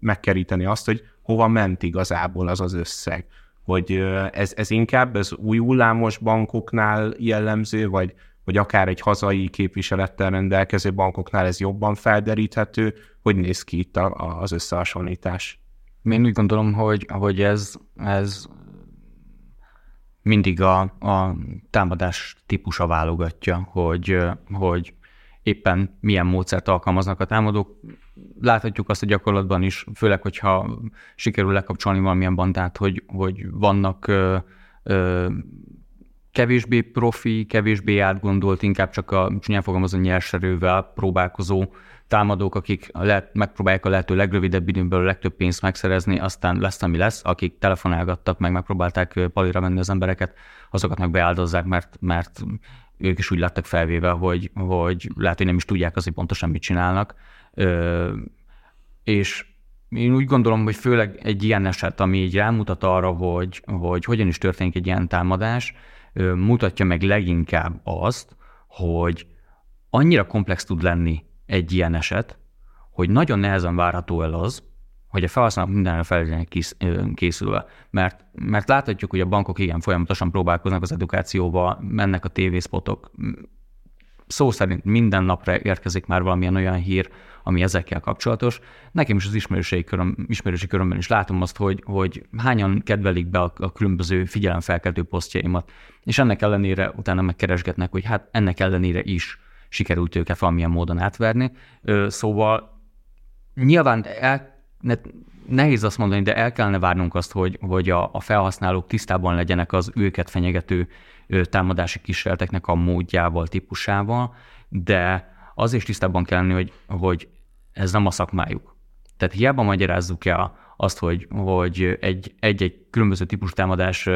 megkeríteni azt, hogy hova ment igazából az az összeg. Hogy ez, ez inkább az új hullámos bankoknál jellemző, vagy vagy akár egy hazai képviselettel rendelkező bankoknál ez jobban felderíthető. Hogy néz ki itt az összehasonlítás? Én úgy gondolom, hogy, hogy ez, ez mindig a, a támadás típusa válogatja, hogy, hogy éppen milyen módszert alkalmaznak a támadók. Láthatjuk azt a gyakorlatban is, főleg, hogyha sikerül lekapcsolni valamilyen bandát, hogy, hogy vannak ö, ö, kevésbé profi, kevésbé átgondolt, inkább csak a csúnyán fogalmazó nyerserővel próbálkozó támadók, akik lehet, megpróbálják a lehető legrövidebb időből a legtöbb pénzt megszerezni, aztán lesz, ami lesz, akik telefonálgattak, meg megpróbálták palira menni az embereket, azokat meg beáldozzák, mert, mert ők is úgy lettek felvéve, hogy, hogy lehet, hogy nem is tudják az, pontosan mit csinálnak. Ö, és én úgy gondolom, hogy főleg egy ilyen eset, ami így rámutat arra, hogy, hogy hogyan is történik egy ilyen támadás, mutatja meg leginkább azt, hogy annyira komplex tud lenni egy ilyen eset, hogy nagyon nehezen várható el az, hogy a felhasználók mindenre fel készülve. Mert, mert láthatjuk, hogy a bankok igen folyamatosan próbálkoznak az edukációval, mennek a tévészpotok. Szó szerint minden napra érkezik már valamilyen olyan hír, ami ezekkel kapcsolatos. Nekem is az ismerőségi köröm, ismerősi körömben is látom azt, hogy, hogy hányan kedvelik be a, a különböző figyelemfelkeltő posztjaimat, és ennek ellenére utána megkeresgetnek, hogy hát ennek ellenére is sikerült őket valamilyen módon átverni. Szóval nyilván el, ne, nehéz azt mondani, de el kellene várnunk azt, hogy, hogy a, a felhasználók tisztában legyenek az őket fenyegető támadási kísérleteknek a módjával, típusával, de az is tisztában kell lenni, hogy, hogy ez nem a szakmájuk. Tehát hiába magyarázzuk el azt, hogy, hogy egy, egy-egy különböző típus támadás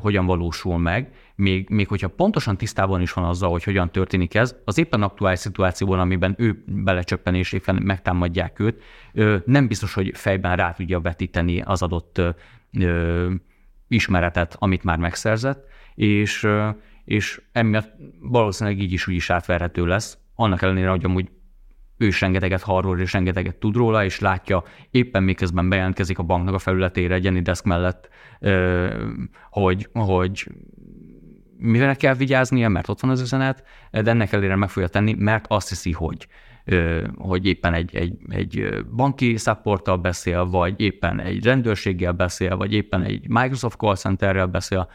hogyan valósul meg, még, még hogyha pontosan tisztában is van azzal, hogy hogyan történik ez, az éppen aktuális szituációban, amiben ő belecsöppen és éppen megtámadják őt, nem biztos, hogy fejben rá tudja vetíteni az adott ismeretet, amit már megszerzett, és, és emiatt valószínűleg így is úgy is átverhető lesz, annak ellenére, hogy amúgy ő is rengeteget hallról és rengeteget tud róla, és látja éppen miközben bejelentkezik a banknak a felületére egy Desk mellett, hogy, hogy mivel kell vigyáznia, mert ott van az üzenet, de ennek ellenére meg fogja tenni, mert azt hiszi, hogy. hogy éppen egy, egy, egy banki supporttal beszél, vagy éppen egy rendőrséggel beszél, vagy éppen egy Microsoft call centerrel beszél,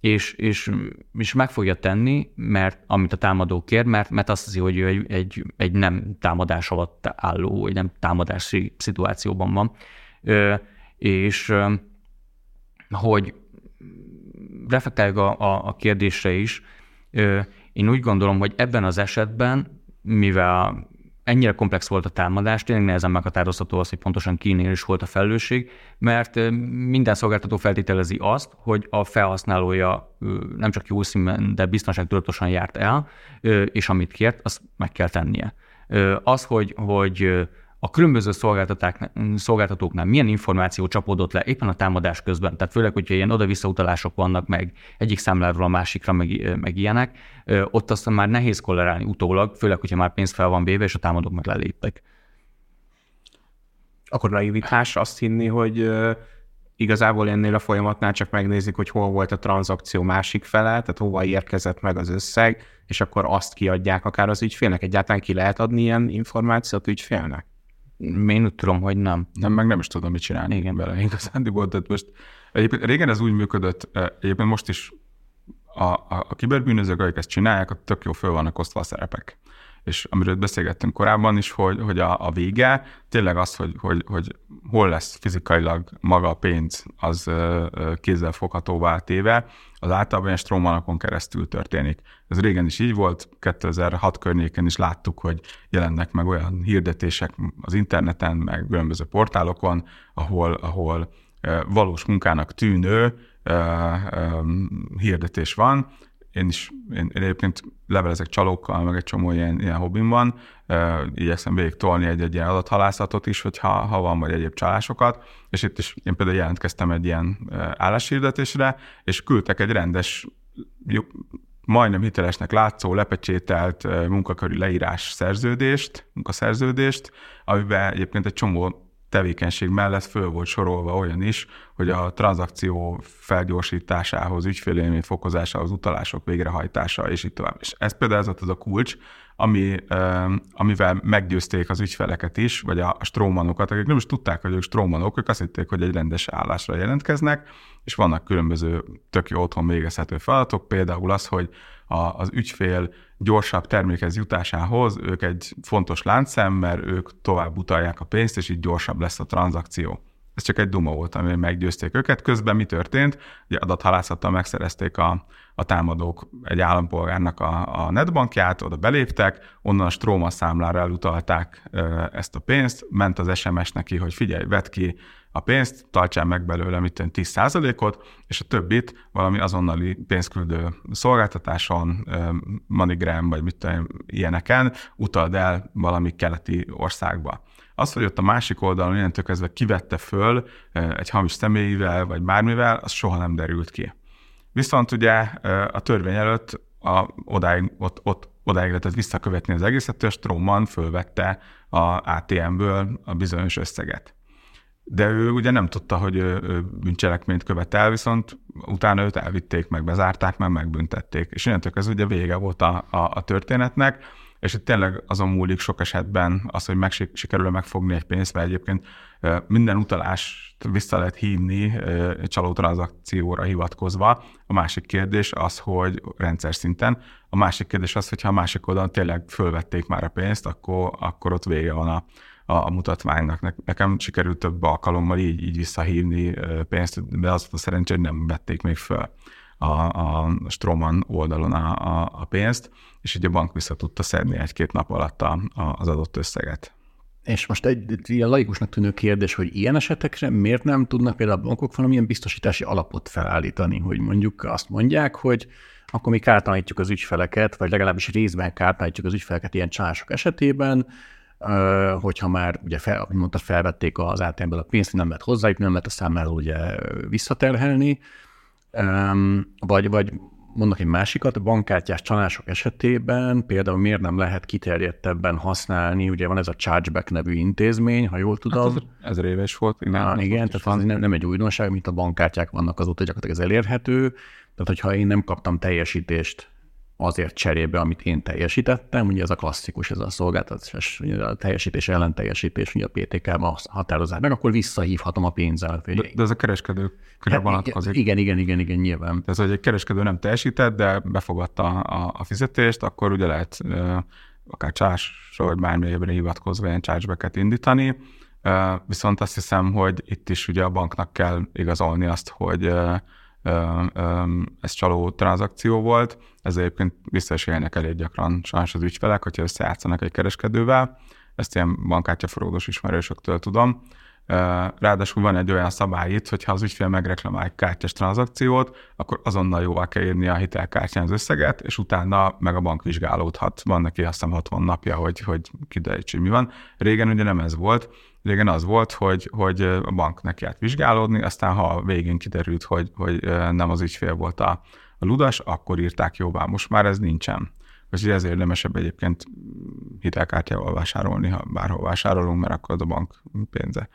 és, és, és meg fogja tenni, mert amit a támadó kér, mert, mert azt hiszi, hogy ő egy, egy, egy nem támadás alatt álló, egy nem támadási szituációban van. És hogy reflektáljak a, a, a kérdésre is, én úgy gondolom, hogy ebben az esetben, mivel ennyire komplex volt a támadás, tényleg nehezen meghatározható az, hogy pontosan kinél is volt a felelősség, mert minden szolgáltató feltételezi azt, hogy a felhasználója nem csak jó színben, de biztonságtudatosan járt el, és amit kért, azt meg kell tennie. Az, hogy, hogy a különböző szolgáltatóknál milyen információ csapódott le éppen a támadás közben, tehát főleg, hogyha ilyen oda-vissza utalások vannak meg egyik számláról a másikra, meg, meg ilyenek, ott aztán már nehéz kollerálni utólag, főleg, hogyha már pénz fel van véve, és a támadók meg leléptek. Akkor naivitás azt hinni, hogy igazából ennél a folyamatnál csak megnézik, hogy hol volt a tranzakció másik fele, tehát hova érkezett meg az összeg, és akkor azt kiadják akár az ügyfélnek. Egyáltalán ki lehet adni ilyen információt ügyfélnek? Én úgy tudom, hogy nem. Nem, meg nem is tudom, mit csinálni Igen. vele igazándiból. Tehát most egyébként régen ez úgy működött, eh, egyébként most is a, a, a kiberbűnözők, akik ezt csinálják, tök jó föl vannak osztva a szerepek. És amiről beszélgettünk korábban is, hogy, hogy a, a vége tényleg az, hogy, hogy, hogy hol lesz fizikailag maga a pénz, az kézzel foghatóvá téve, az általában ilyen strómanokon keresztül történik. Ez régen is így volt, 2006 környéken is láttuk, hogy jelennek meg olyan hirdetések az interneten, meg különböző portálokon, ahol, ahol valós munkának tűnő hirdetés van, én is, én, én egyébként levelezek csalókkal, meg egy csomó ilyen, ilyen hobbim van, igyekszem végig tolni egy-egy ilyen adathalászatot is, hogyha ha van vagy egyéb csalásokat, és itt is én például jelentkeztem egy ilyen álláshirdetésre, és küldtek egy rendes, majdnem hitelesnek látszó, lepecsételt munkaköri leírás szerződést, munkaszerződést, amiben egyébként egy csomó tevékenység mellett föl volt sorolva olyan is, hogy a tranzakció felgyorsításához, ügyfélélmény fokozásához, utalások végrehajtása, és így tovább. És ez például ez az a kulcs, ami, amivel meggyőzték az ügyfeleket is, vagy a strómanokat, akik nem is tudták, hogy ők strómanok, ők azt hitték, hogy egy rendes állásra jelentkeznek, és vannak különböző tök jó otthon végezhető feladatok, például az, hogy a, az ügyfél gyorsabb termékhez jutásához ők egy fontos láncszem, mert ők tovább utalják a pénzt, és így gyorsabb lesz a tranzakció. Ez csak egy duma volt, ami meggyőzték őket. Közben mi történt? Ugye adathalászattal megszerezték a, a támadók egy állampolgárnak a, a netbankját, oda beléptek, onnan a Stróma számlára elutalták ezt a pénzt, ment az SMS neki, hogy figyelj, vedd ki a pénzt, tartsál meg belőle mit 10%-ot, és a többit valami azonnali pénzküldő szolgáltatáson, MoneyGram vagy mit tudom, ilyeneken utald el valami keleti országba. Az, hogy ott a másik oldalon innentől kezdve kivette föl egy hamis személyivel, vagy bármivel, az soha nem derült ki. Viszont ugye a törvény előtt a, odáig, ott, ott, odáig lehetett visszakövetni az egészet, és Stroman fölvette a ATM-ből a bizonyos összeget. De ő ugye nem tudta, hogy ő, bűncselekményt követel, viszont utána őt elvitték, meg bezárták, meg megbüntették. És innentől ez ugye vége volt a, a, a történetnek, és itt tényleg azon múlik sok esetben az, hogy meg sikerül megfogni egy pénzt, mert egyébként minden utalást vissza lehet hívni csaló tranzakcióra hivatkozva. A másik kérdés az, hogy rendszer szinten. A másik kérdés az, hogy ha a másik oldalon tényleg fölvették már a pénzt, akkor, akkor ott vége van a, a, a mutatványnak. Nekem sikerült több alkalommal így, így visszahívni pénzt, de az a szerencsé, hogy nem vették még föl a, a Stroman oldalon a, a, a pénzt, és így a bank vissza tudta szedni egy-két nap alatt a, a, az adott összeget. És most egy ilyen laikusnak tűnő kérdés, hogy ilyen esetekre miért nem tudnak például a bankok valamilyen biztosítási alapot felállítani, hogy mondjuk azt mondják, hogy akkor mi kártalanítjuk az ügyfeleket, vagy legalábbis részben kártalanítjuk az ügyfeleket ilyen csalások esetében, hogyha már, ugye fel, mint mondtad, felvették az ATM-ből a pénzt, nem lehet hozzájuk, nem lehet a számáról ugye visszaterhelni, vagy, vagy mondok egy másikat, a bankkártyás csalások esetében például miért nem lehet kiterjedtebben használni, ugye van ez a Chargeback nevű intézmény, ha jól tudom. Hát ez ezer éves volt. Igen, Na, igen tehát van, nem, nem egy újdonság, mint a bankkártyák vannak azóta gyakorlatilag ez elérhető, tehát hogyha én nem kaptam teljesítést azért cserébe, amit én teljesítettem, ugye ez a klasszikus, ez a szolgáltatás, a teljesítés ellen teljesítés, ugye a PTK-ban határozzák meg, akkor visszahívhatom a pénzemet. De, de ez a kereskedőkre hát, vonatkozik. Igen, igen, igen, igen, nyilván. Ez, hogy egy kereskedő nem teljesített, de befogadta a, a fizetést, akkor ugye lehet akár csásra, vagy bármi egyébre hivatkozva ilyen chargebacket indítani, viszont azt hiszem, hogy itt is ugye a banknak kell igazolni azt, hogy ez csaló tranzakció volt. Ez egyébként vissza is élnek elég gyakran sajnos az ügyfelek, hogyha összejátszanak egy kereskedővel. Ezt ilyen bankkártyaforródós ismerősöktől tudom. Ráadásul van egy olyan szabály itt, hogy ha az ügyfél megreklamál egy kártyás tranzakciót, akkor azonnal jóvá kell írni a hitelkártyán az összeget, és utána meg a bank vizsgálódhat. Van neki azt hiszem 60 napja, hogy, hogy kiderítse, hogy mi van. Régen ugye nem ez volt. Régen az volt, hogy, hogy a bank neki állt vizsgálódni, aztán ha a végén kiderült, hogy, hogy nem az ügyfél volt a, a ludas, akkor írták jóvá. Most már ez nincsen. Úgyhogy ezért érdemesebb egyébként hitelkártyával vásárolni, ha bárhol vásárolunk, mert akkor az a bank pénze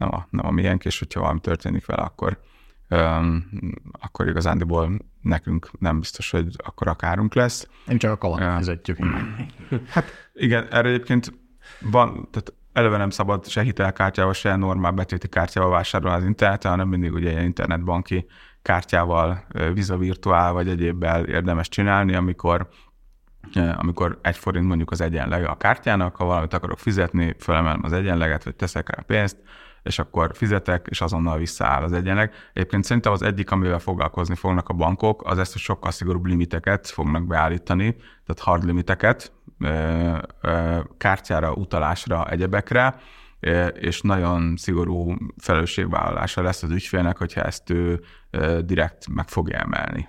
nem a, nem a miénk, és hogyha valami történik vele, akkor, um, akkor igazándiból nekünk nem biztos, hogy akkor a kárunk lesz. Nem csak a kamat uh, fizetjük. Hát igen, erre egyébként van, tehát eleve nem szabad se hitelkártyával, se normál betéti kártyával vásárolni az interneten, hanem mindig ugye ilyen internetbanki kártyával, Visa Virtuál vagy egyébbel érdemes csinálni, amikor amikor egy forint mondjuk az egyenlege a kártyának, ha valamit akarok fizetni, fölemelem az egyenleget, vagy teszek rá pénzt, és akkor fizetek, és azonnal visszaáll az egyenleg. Egyébként szerintem az egyik, amivel foglalkozni fognak a bankok, az ezt, hogy sokkal szigorúbb limiteket fognak beállítani, tehát hard limiteket, kártyára, utalásra, egyebekre, és nagyon szigorú felelősségvállalása lesz az ügyfélnek, hogyha ezt ő direkt meg fogja emelni.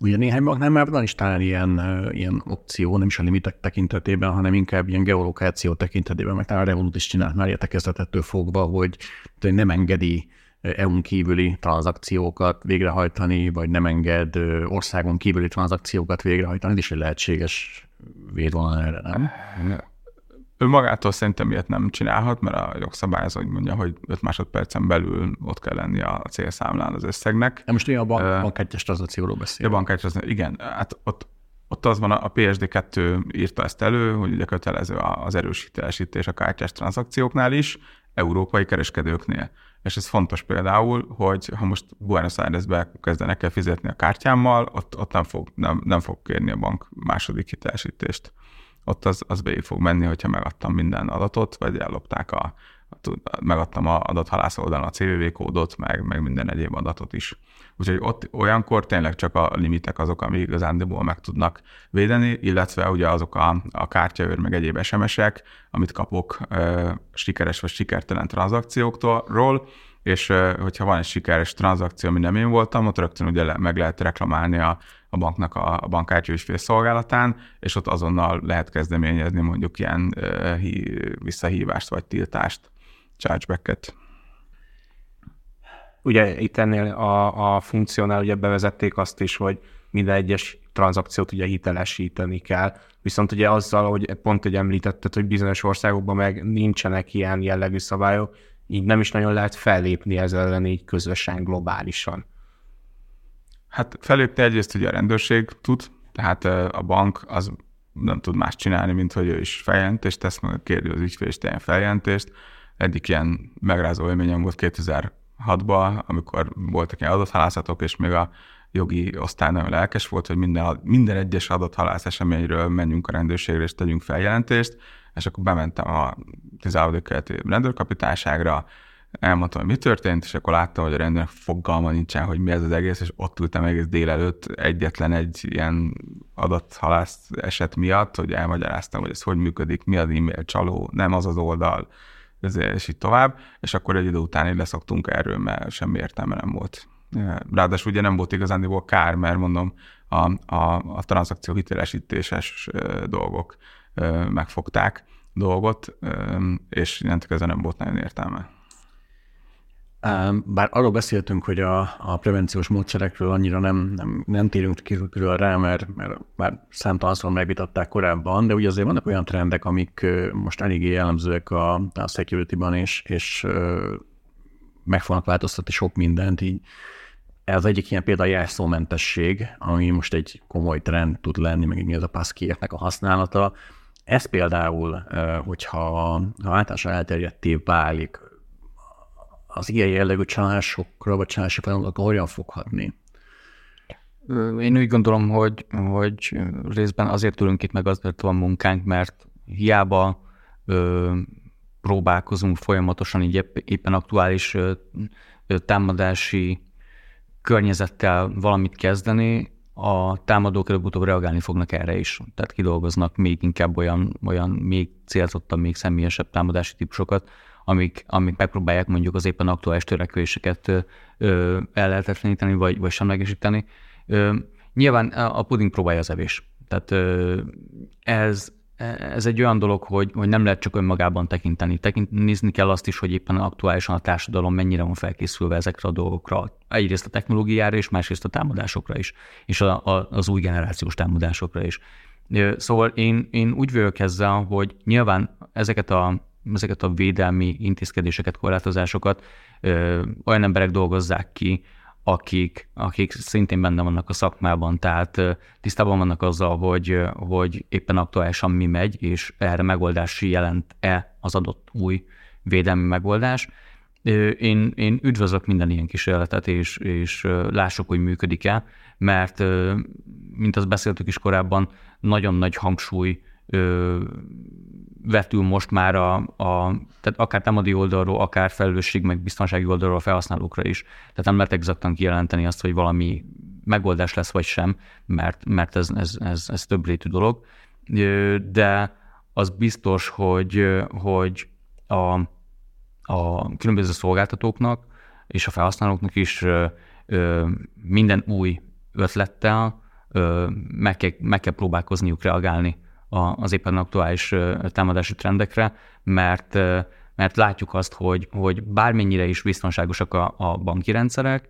Ugye néhány banknál már van is talán ilyen, ilyen opció, nem is a limitek tekintetében, hanem inkább ilyen geolokáció tekintetében, meg talán a Revolut is csinált már ilyet kezdetettől fogva, hogy nem engedi EU-n kívüli tranzakciókat végrehajtani, vagy nem enged országon kívüli tranzakciókat végrehajtani, ez is egy lehetséges védvonal erre, nem? Ő magától szerintem ilyet nem csinálhat, mert a jogszabály az, hogy mondja, hogy 5 másodpercen belül ott kell lenni a célszámlán az összegnek. De most olyan bank, uh, bankkártyás tranzakcióról beszél. A bankkártyás igen. Hát ott, ott az van, a PSD2 írta ezt elő, hogy ugye kötelező az erősítésítés a kártyás tranzakcióknál is, európai kereskedőknél. És ez fontos például, hogy ha most Buenos Airesbe kezdenek el fizetni a kártyámmal, ott, ott nem, fog, nem, nem fog kérni a bank második hitelesítést ott az, az végig fog menni, hogyha megadtam minden adatot, vagy ellopták a, megadtam a adathalász oldalon a CVV kódot, meg, meg minden egyéb adatot is. Úgyhogy ott olyankor tényleg csak a limitek azok, ami igazándiból meg tudnak védeni, illetve ugye azok a, a kártyaőr, meg egyéb SMS-ek, amit kapok e, sikeres vagy sikertelen tranzakcióktól, és hogyha van egy sikeres tranzakció, ami nem én voltam, ott rögtön ugye meg lehet reklamálni a a banknak a, a bankkártya ügyfélszolgálatán, és ott azonnal lehet kezdeményezni mondjuk ilyen uh, visszahívást vagy tiltást, chargebacket. Ugye itt ennél a, a funkciónál ugye bevezették azt is, hogy minden egyes tranzakciót ugye hitelesíteni kell, viszont ugye azzal, hogy pont hogy említetted, hogy bizonyos országokban meg nincsenek ilyen jellegű szabályok, így nem is nagyon lehet fellépni ezzel ellen így közösen, globálisan. Hát felépte egyrészt ugye a rendőrség tud, tehát a bank az nem tud más csinálni, mint hogy ő is feljelentést tesz, meg kérdő az ügyfél is tegyen feljelentést. Egyik ilyen megrázó élményem volt 2006-ban, amikor voltak ilyen adathalászatok, és még a jogi osztály nagyon lelkes volt, hogy minden, minden egyes adathalász eseményről menjünk a rendőrségre és tegyünk feljelentést, és akkor bementem a 16. keleti rendőrkapitányságra, elmondtam, hogy mi történt, és akkor láttam, hogy a rendőrnek fogalma nincsen, hogy mi ez az egész, és ott ültem egész délelőtt egyetlen egy ilyen adathalász eset miatt, hogy elmagyaráztam, hogy ez hogy működik, mi az e-mail csaló, nem az az oldal, és így tovább, és akkor egy idő után így leszoktunk erről, mert semmi értelme nem volt. Ráadásul ugye nem volt igazándiból kár, mert mondom, a, a, a tranzakció hitelesítéses dolgok megfogták dolgot, és innentől kezdve nem volt nagyon értelme. Bár arról beszéltünk, hogy a, a prevenciós módszerekről annyira nem, nem, nem térünk külön rá, mert, mert már számtalanszor megvitatták korábban, de ugye azért vannak olyan trendek, amik most eléggé jellemzőek a, a security-ban, és, és meg fognak változtatni sok mindent, így Ez egyik ilyen példa a jelszómentesség, ami most egy komoly trend tud lenni, meg mi az a passkeyeknek a használata. Ez például, hogyha ha általánosan elterjedté válik, az ilyen jellegű csalásokra, vagy csalási folyamatokra hogyan fog hatni? Én úgy gondolom, hogy, hogy részben azért tőlünk itt meg azért van munkánk, mert hiába ö, próbálkozunk folyamatosan így éppen aktuális ö, támadási környezettel valamit kezdeni, a támadók előbb-utóbb reagálni fognak erre is. Tehát kidolgoznak még inkább olyan, olyan még célzottabb, még személyesebb támadási típusokat, amik, amik megpróbálják mondjuk az éppen aktuális törekvéseket ellehetetleníteni, vagy, vagy semlegesíteni. Ö, nyilván a puding próbálja az evés. Tehát ö, ez, ez egy olyan dolog, hogy, hogy nem lehet csak önmagában tekinteni. Tekint, nézni kell azt is, hogy éppen aktuálisan a társadalom mennyire van felkészülve ezekre a dolgokra. Egyrészt a technológiára és másrészt a támadásokra is, és a, a, az új generációs támadásokra is. Szóval én, én úgy vagyok ezzel, hogy nyilván ezeket a, ezeket a védelmi intézkedéseket, korlátozásokat ö, olyan emberek dolgozzák ki, akik, akik szintén benne vannak a szakmában, tehát tisztában vannak azzal, hogy, hogy éppen aktuálisan mi megy, és erre megoldás jelent-e az adott új védelmi megoldás. Én, én üdvözlök minden ilyen kísérletet, és, és lássuk, hogy működik-e, mert, mint azt beszéltük is korábban, nagyon nagy hangsúly vetül most már a, a tehát akár támadó oldalról, akár felelősség, meg biztonsági oldalról a felhasználókra is. Tehát nem lehet exaktan kijelenteni azt, hogy valami megoldás lesz vagy sem, mert, mert ez, ez, ez, ez több rétű dolog. De az biztos, hogy, hogy a, a különböző szolgáltatóknak és a felhasználóknak is minden új ötlettel meg kell, meg kell próbálkozniuk reagálni az éppen aktuális támadási trendekre, mert, mert látjuk azt, hogy, hogy bármennyire is biztonságosak a, a banki rendszerek,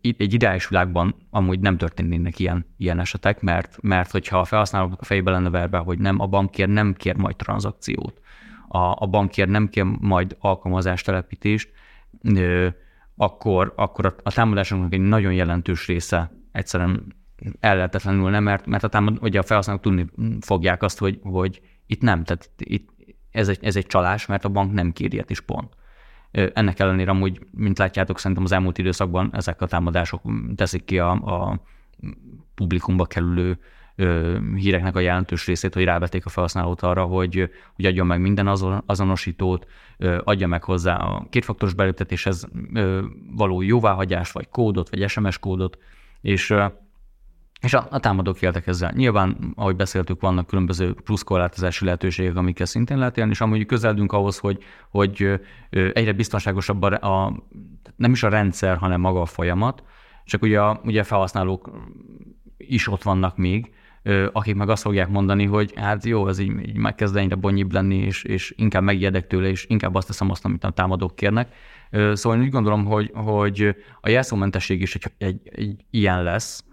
egy ideális világban amúgy nem történnének ilyen, ilyen esetek, mert, mert hogyha a felhasználók a fejébe lenne verve, hogy nem a bankkér nem kér majd tranzakciót, a, a bankkér nem kér majd alkalmazást, telepítést, akkor, akkor a, a támadásoknak egy nagyon jelentős része egyszerűen ellehetetlenül nem, mert, mert a, támad, ugye a felhasználók tudni fogják azt, hogy, hogy itt nem, tehát itt ez egy, ez egy csalás, mert a bank nem kér ilyet is pont. Ennek ellenére amúgy, mint látjátok, szerintem az elmúlt időszakban ezek a támadások teszik ki a, a publikumba kerülő híreknek a jelentős részét, hogy rávették a felhasználót arra, hogy, hogy adjon meg minden azon, azonosítót, adja meg hozzá a kétfaktoros beléptetéshez való jóváhagyást, vagy kódot, vagy SMS kódot, és és a, a támadók éltek ezzel. Nyilván, ahogy beszéltük, vannak különböző pluszkorlátozási lehetőségek, amikkel szintén lehet élni, és amúgy közeledünk ahhoz, hogy, hogy egyre biztonságosabb a, a, nem is a rendszer, hanem maga a folyamat, csak ugye a, ugye a felhasználók is ott vannak még, akik meg azt fogják mondani, hogy hát jó, ez így, így megkezd egyre bonnyibb lenni, és, és inkább megijedek tőle, és inkább azt teszem azt, amit a támadók kérnek. Szóval én úgy gondolom, hogy, hogy a jelszómentesség is egy, egy, egy ilyen lesz,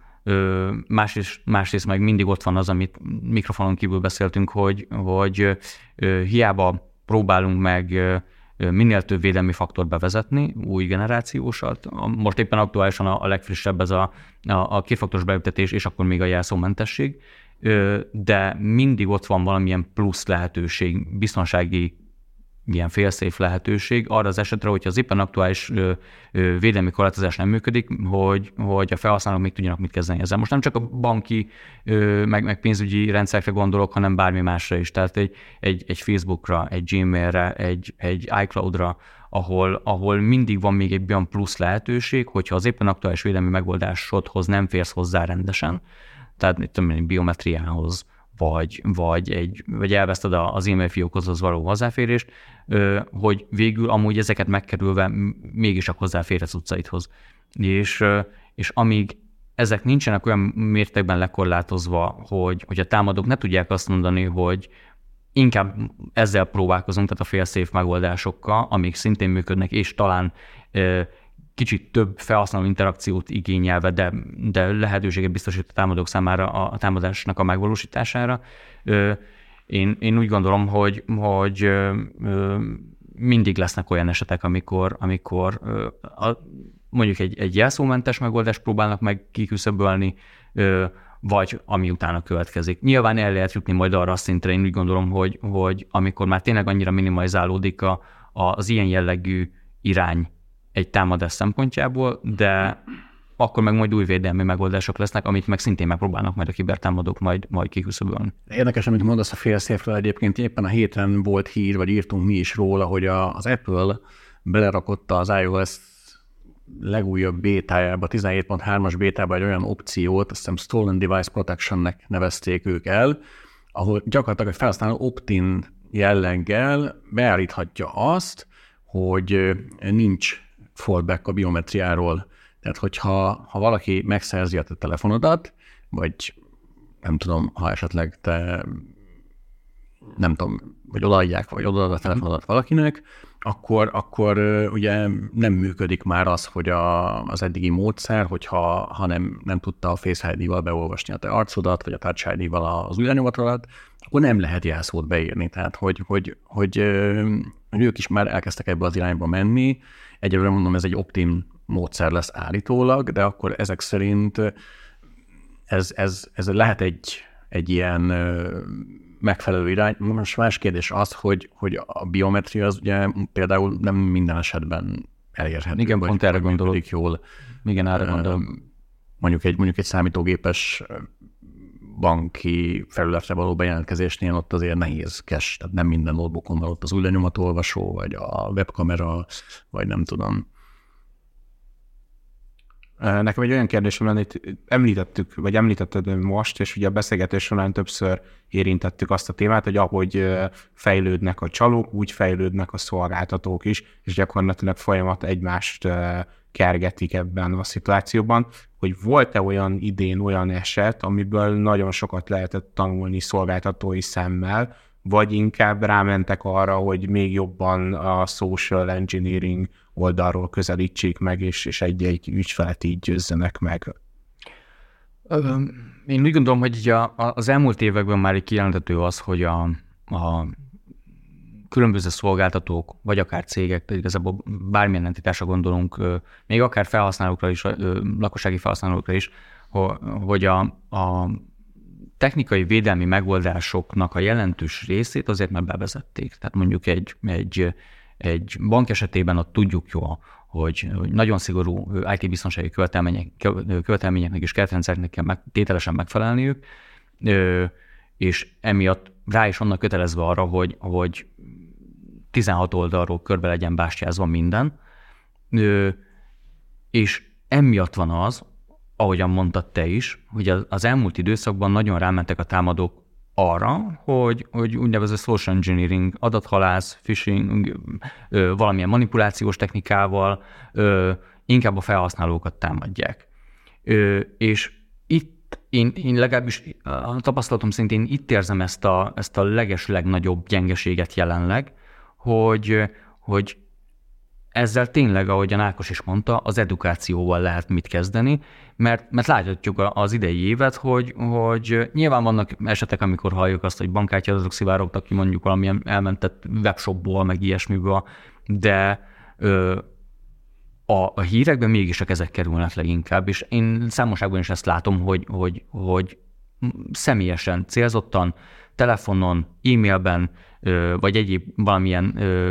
másrészt, másrészt meg mindig ott van az, amit mikrofonon kívül beszéltünk, hogy, hogy hiába próbálunk meg minél több védelmi faktort bevezetni, új generációsat. Most éppen aktuálisan a legfrissebb ez a, a, a kétfaktoros beütetés, és akkor még a jelszómentesség, de mindig ott van valamilyen plusz lehetőség, biztonsági ilyen félszéf lehetőség arra az esetre, hogyha az éppen aktuális védelmi korlátozás nem működik, hogy, hogy a felhasználók még tudjanak mit kezdeni ezzel. Most nem csak a banki, meg, meg pénzügyi rendszerekre gondolok, hanem bármi másra is. Tehát egy, egy, egy Facebookra, egy Gmailre, egy, egy iCloudra, ahol, ahol mindig van még egy olyan plusz lehetőség, hogyha az éppen aktuális védelmi megoldásodhoz nem férsz hozzá rendesen, tehát mit tudom biometriához, vagy, vagy, egy, vagy elveszted az e-mail fiókhoz való hozzáférést, hogy végül amúgy ezeket megkerülve mégis a hozzáférhetsz utcaidhoz. És, és amíg ezek nincsenek olyan mértékben lekorlátozva, hogy, hogy a támadók ne tudják azt mondani, hogy inkább ezzel próbálkozunk, tehát a fail megoldásokkal, amik szintén működnek, és talán kicsit több felhasználó interakciót igényelve, de, de lehetőséget biztosít a támadók számára a, a támadásnak a megvalósítására. Én, én úgy gondolom, hogy, hogy mindig lesznek olyan esetek, amikor, amikor a mondjuk egy, egy jelszómentes megoldást próbálnak meg kiküszöbölni, vagy ami utána következik. Nyilván el lehet jutni majd arra a szintre, én úgy gondolom, hogy, hogy amikor már tényleg annyira minimalizálódik a, az ilyen jellegű irány egy támadás szempontjából, de akkor meg majd új védelmi megoldások lesznek, amit meg szintén megpróbálnak majd a kibertámadók majd, majd kiküszöbölni. Érdekes, amit mondasz a félszéfről egyébként, éppen a héten volt hír, vagy írtunk mi is róla, hogy a, az Apple belerakotta az iOS legújabb bétájába, 17.3-as bétába egy olyan opciót, azt hiszem Stolen Device Protection-nek nevezték ők el, ahol gyakorlatilag egy felhasználó opt-in jelleggel beállíthatja azt, hogy nincs fallback a biometriáról. Tehát, hogyha ha valaki megszerzi a te telefonodat, vagy nem tudom, ha esetleg te nem tudom, vagy odaadják, vagy odaad a telefonodat valakinek, akkor, akkor ugye nem működik már az, hogy a, az eddigi módszer, hogyha ha nem, nem tudta a Face ID-val beolvasni a te arcodat, vagy a Touch ID-val az ujjanyomatodat, akkor nem lehet jelszót beírni. Tehát, hogy, hogy, hogy, hogy ők is már elkezdtek ebbe az irányba menni. Egyelőre mondom, ez egy optim módszer lesz állítólag, de akkor ezek szerint ez, ez, ez lehet egy, egy ilyen megfelelő irány. Most más kérdés az, hogy, hogy a biometria az ugye például nem minden esetben elérhető. Igen, pont erre gondolok. jól. Igen, erre gondolom. Mondjuk egy, mondjuk egy számítógépes banki felületre való bejelentkezésnél ott azért nehézkes, tehát nem minden notebookon van ott az új lenyomatolvasó, vagy a webkamera, vagy nem tudom. Nekem egy olyan kérdésem lenne, itt említettük, vagy említetted most, és ugye a beszélgetés során többször érintettük azt a témát, hogy ahogy fejlődnek a csalók, úgy fejlődnek a szolgáltatók is, és gyakorlatilag folyamat egymást kergetik ebben a szituációban, hogy volt-e olyan idén olyan eset, amiből nagyon sokat lehetett tanulni szolgáltatói szemmel, vagy inkább rámentek arra, hogy még jobban a social engineering oldalról közelítsék meg, és, és egy-egy ügyfelet így győzzenek meg. Én úgy gondolom, hogy az elmúlt években már egy kijelentető az, hogy a, a különböző szolgáltatók, vagy akár cégek, de igazából bármilyen entitásra gondolunk, még akár felhasználókra is, lakossági felhasználókra is, hogy a, a technikai védelmi megoldásoknak a jelentős részét azért már bevezették. Tehát mondjuk egy, egy, egy bank esetében ott tudjuk jó, hogy, hogy nagyon szigorú IT-biztonsági követelmények, követelményeknek és keretrendszereknek kell meg, tételesen megfelelniük, és emiatt rá is vannak kötelezve arra, hogy, hogy 16 oldalról körbe legyen bástyázva minden, és emiatt van az, ahogyan mondtad te is, hogy az elmúlt időszakban nagyon rámentek a támadók arra, hogy, hogy úgynevezett social engineering, adathalász, phishing, valamilyen manipulációs technikával inkább a felhasználókat támadják. És itt én, én legalábbis a tapasztalatom szintén itt érzem ezt a, ezt a leges legnagyobb gyengeséget jelenleg, hogy, hogy ezzel tényleg, ahogy a Ákos is mondta, az edukációval lehet mit kezdeni, mert, mert láthatjuk az idei évet, hogy, hogy nyilván vannak esetek, amikor halljuk azt, hogy bankkártya azok szivárogtak ki mondjuk valamilyen elmentett webshopból, meg ilyesmiből, de ö, a, a hírekben mégis a kezek kerülnek leginkább, és én számoságban is ezt látom, hogy, hogy, hogy személyesen, célzottan, telefonon, e-mailben, vagy egyéb valamilyen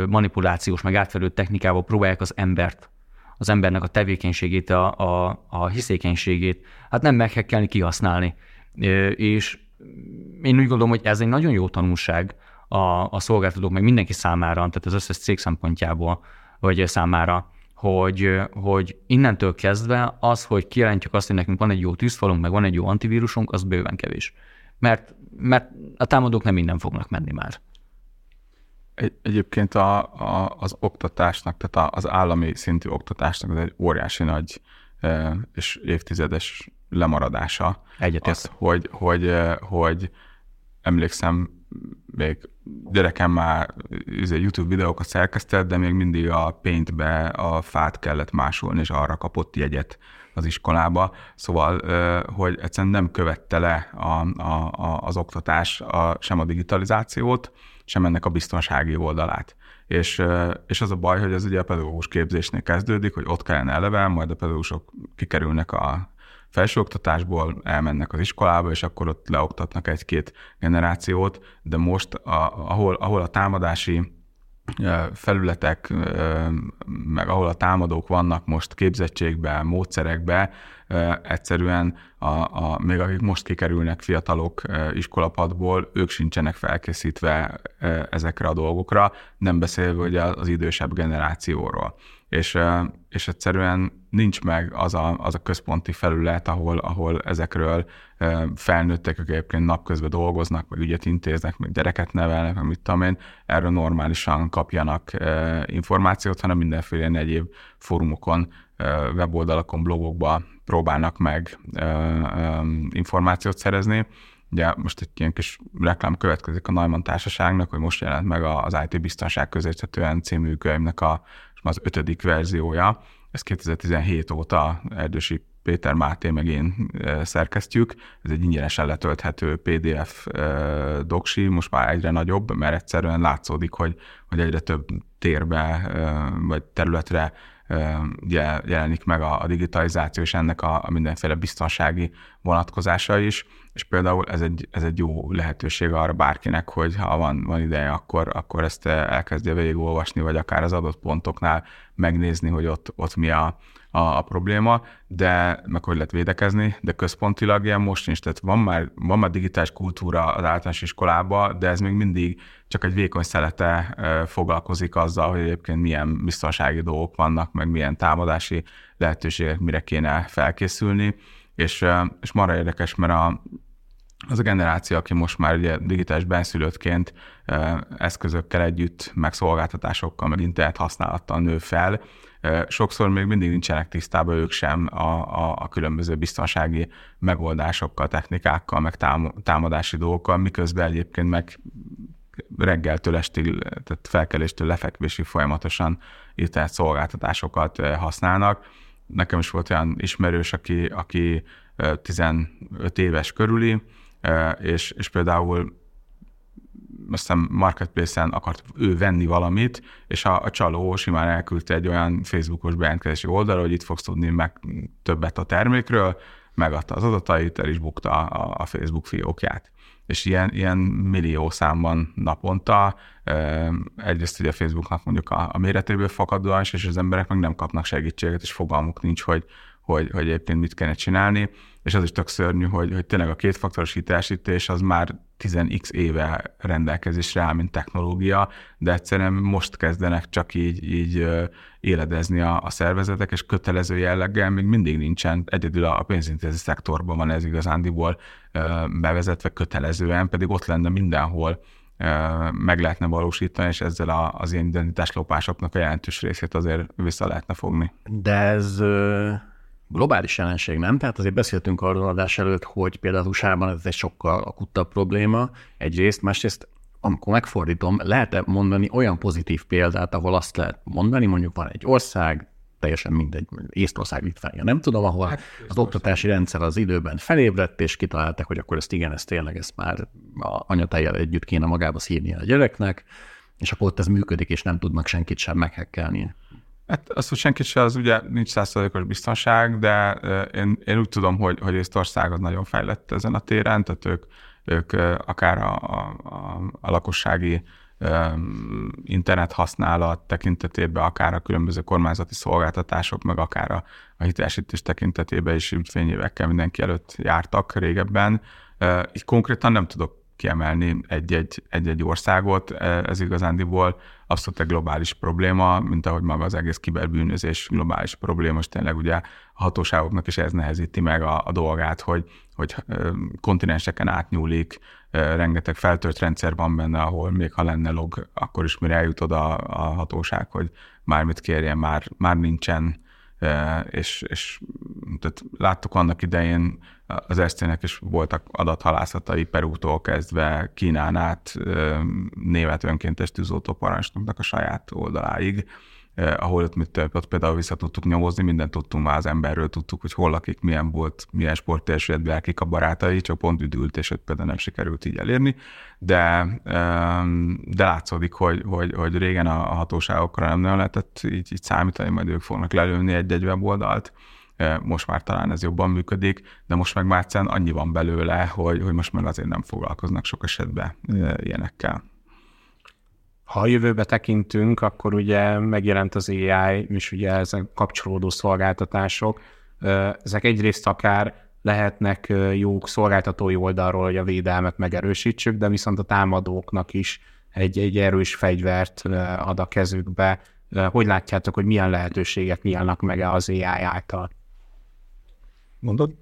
manipulációs, meg átverő technikával próbálják az embert, az embernek a tevékenységét, a, a, a hiszékenységét, hát nem meghekkelni, kihasználni. És én úgy gondolom, hogy ez egy nagyon jó tanulság a, a szolgáltatók, meg mindenki számára, tehát az összes cég szempontjából, vagy számára, hogy, hogy innentől kezdve az, hogy kijelentjük azt, hogy nekünk van egy jó tűzfalunk, meg van egy jó antivírusunk, az bőven kevés. Mert, mert a támadók nem minden fognak menni már. Egy, egyébként a, a, az oktatásnak, tehát az állami szintű oktatásnak ez egy óriási nagy és évtizedes lemaradása. Egyetért. Az, hogy, hogy, hogy emlékszem, még gyerekem már izé, YouTube videókat szerkesztett, de még mindig a paintbe a fát kellett másolni, és arra kapott jegyet az iskolába. Szóval, hogy egyszerűen nem követte le a, a, a, az oktatás a, sem a digitalizációt, sem ennek a biztonsági oldalát. és, és az a baj, hogy ez ugye a pedagógus képzésnél kezdődik, hogy ott kellene eleve, majd a pedagógusok kikerülnek a felsőoktatásból, elmennek az iskolába, és akkor ott leoktatnak egy-két generációt, de most, a, ahol, ahol a támadási felületek, meg ahol a támadók vannak most képzettségben, módszerekben, egyszerűen a, a, még akik most kikerülnek fiatalok iskolapadból, ők sincsenek felkészítve ezekre a dolgokra, nem beszélve ugye az idősebb generációról és, és egyszerűen nincs meg az a, az a központi felület, ahol, ahol ezekről felnőttek, akik egyébként napközben dolgoznak, vagy ügyet intéznek, meg gyereket nevelnek, meg mit tudom én, erről normálisan kapjanak információt, hanem mindenféle egyéb fórumokon, weboldalakon, blogokba próbálnak meg információt szerezni. Ugye most egy ilyen kis reklám következik a Neumann Társaságnak, hogy most jelent meg az IT biztonság közérthetően című könyvnek a az ötödik verziója. Ez 2017 óta Erdősi Péter Máté meg én szerkesztjük. Ez egy ingyenesen letölthető PDF doksi, most már egyre nagyobb, mert egyszerűen látszódik, hogy, hogy egyre több térbe vagy területre jelenik meg a, digitalizáció és ennek a mindenféle biztonsági vonatkozása is, és például ez egy, ez egy jó lehetőség arra bárkinek, hogy ha van, van ideje, akkor, akkor ezt elkezdje végigolvasni, vagy akár az adott pontoknál megnézni, hogy ott, ott mi a, a, a probléma, de meg hogy lehet védekezni, de központilag ilyen most nincs. Tehát van már, van már digitális kultúra az általános iskolában, de ez még mindig csak egy vékony szelete foglalkozik azzal, hogy egyébként milyen biztonsági dolgok vannak, meg milyen támadási lehetőségek, mire kéne felkészülni. És, és marra érdekes, mert a, az a generáció, aki most már ugye digitális benszülöttként eszközökkel együtt, meg szolgáltatásokkal, meg internet használattal nő fel, sokszor még mindig nincsenek tisztában ők sem a, a, a különböző biztonsági megoldásokkal, technikákkal, meg támadási dolgokkal, miközben egyébként meg reggeltől estig, tehát felkeléstől lefekvésig folyamatosan internet szolgáltatásosokat használnak. Nekem is volt olyan ismerős, aki, aki 15 éves körüli, és, és például aztán marketplace-en akart ő venni valamit, és a, a csaló simán elküldte egy olyan Facebookos bejelentkezési oldalra, hogy itt fogsz tudni meg többet a termékről, megadta az adatait, el is bukta a, a Facebook fiókját. És ilyen, ilyen millió számban naponta, egyrészt ugye a Facebooknak mondjuk a, a méretéből fakadóan, és az emberek meg nem kapnak segítséget, és fogalmuk nincs, hogy, hogy, hogy egyébként mit kellene csinálni, és az is tök szörnyű, hogy, hogy tényleg a kétfaktoros hitelesítés az már 10x éve rendelkezésre áll, mint technológia, de egyszerűen most kezdenek csak így, így éledezni a, a szervezetek, és kötelező jelleggel még mindig nincsen, egyedül a pénzintézeti szektorban van ez igazándiból bevezetve kötelezően, pedig ott lenne mindenhol meg lehetne valósítani, és ezzel az ilyen identitáslopásoknak a jelentős részét azért vissza lehetne fogni. De ez globális jelenség, nem? Tehát azért beszéltünk arról adás előtt, hogy például USA-ban ez egy sokkal akuttabb probléma, egyrészt, másrészt amikor megfordítom, lehet-e mondani olyan pozitív példát, ahol azt lehet mondani, mondjuk van egy ország, teljesen mindegy, Észtország, Litvánia, nem tudom, ahol hát, az oktatási rendszer az időben felébredt, és kitalálták, hogy akkor ezt igen, ez tényleg ezt már a anyatájjal együtt kéne magába szírni a gyereknek, és akkor ott ez működik, és nem tudnak senkit sem meghekkelni. Hát az, hogy senki se, az ugye nincs százszerzalékos biztonság, de én, én úgy tudom, hogy, hogy Észtország az nagyon fejlett ezen a téren, tehát ők, ők akár a, a, a lakossági internet használat tekintetében, akár a különböző kormányzati szolgáltatások, meg akár a, a hitelesítés tekintetében is ügyfényévekkel mindenki előtt jártak régebben. Így konkrétan nem tudok kiemelni egy-egy, egy-egy országot. Ez igazándiból abszolút egy globális probléma, mint ahogy maga az egész kiberbűnözés globális probléma, és tényleg ugye a hatóságoknak is ez nehezíti meg a, a dolgát, hogy, hogy kontinenseken átnyúlik, rengeteg feltört rendszer van benne, ahol még ha lenne log, akkor is mire eljut oda a hatóság, hogy bármit kérjen, már, már nincsen és, és tehát láttuk annak idején, az esztének is voltak adathalászatai Perútól kezdve Kínán át német önkéntes tűzoltó parancsnoknak a saját oldaláig, ahol ott, mit, ott például vissza tudtuk nyomozni, mindent tudtunk már az emberről, tudtuk, hogy hol lakik, milyen volt, milyen sportérségben, kik a barátai, csak pont üdült, és ott például nem sikerült így elérni, de, de látszódik, hogy, hogy, hogy régen a hatóságokra nem nagyon lehetett így, így számítani, majd ők fognak lelőni egy-egy weboldalt, most már talán ez jobban működik, de most meg már annyi van belőle, hogy, hogy most már azért nem foglalkoznak sok esetben ilyenekkel. Ha a jövőbe tekintünk, akkor ugye megjelent az AI, és ugye ezek kapcsolódó szolgáltatások. Ezek egyrészt akár lehetnek jók szolgáltatói oldalról, hogy a védelmet megerősítsük, de viszont a támadóknak is egy, egy erős fegyvert ad a kezükbe. Hogy látjátok, hogy milyen lehetőségek nyílnak meg az AI által? Mondod?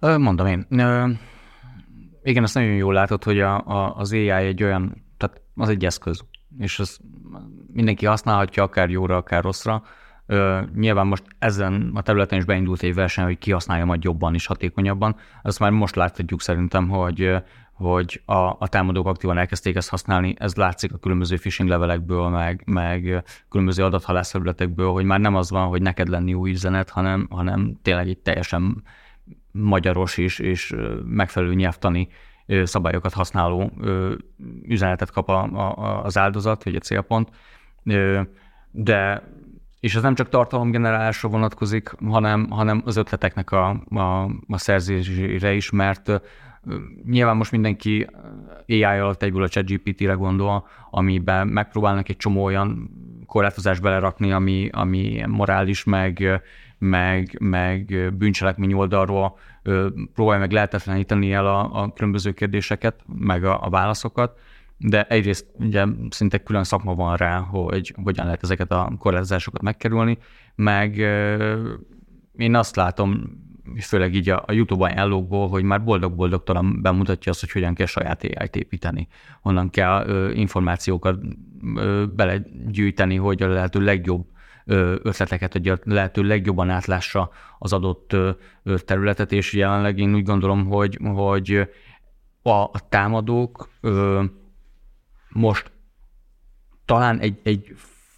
Mondom én. Igen, azt nagyon jól látod, hogy a, a, az AI egy olyan, tehát az egy eszköz, és az mindenki használhatja, akár jóra, akár rosszra. Nyilván most ezen a területen is beindult egy verseny, hogy ki használja majd jobban és hatékonyabban. Azt már most láthatjuk szerintem, hogy hogy a, a támadók aktívan elkezdték ezt használni, ez látszik a különböző phishing levelekből, meg, meg különböző adathalászfelületekből, hogy már nem az van, hogy neked lenni új üzenet, hanem, hanem tényleg egy teljesen magyaros és, és megfelelő nyelvtani szabályokat használó üzenetet kap a, a, az áldozat, vagy a célpont. De és ez nem csak tartalomgenerálásra vonatkozik, hanem, hanem az ötleteknek a, a, a szerzésére is, mert nyilván most mindenki AI alatt egyből a ChatGPT-re gondol, amiben megpróbálnak egy csomó olyan korlátozást belerakni, ami, ami morális, meg, meg, meg bűncselekmény oldalról próbálja meg lehetetleníteni el a, a különböző kérdéseket, meg a, a válaszokat, de egyrészt ugye szinte külön szakma van rá, hogy hogyan lehet ezeket a korlátozásokat megkerülni, meg én azt látom, főleg így a, a YouTube ajánlókból, hogy már boldog-boldogtalan bemutatja azt, hogy hogyan kell saját AI-t építeni. Honnan kell ö, információkat ö, belegyűjteni, hogy a lehető legjobb ötleteket, hogy a lehető legjobban átlássa az adott területet, és jelenleg én úgy gondolom, hogy, hogy a támadók most talán egy, egy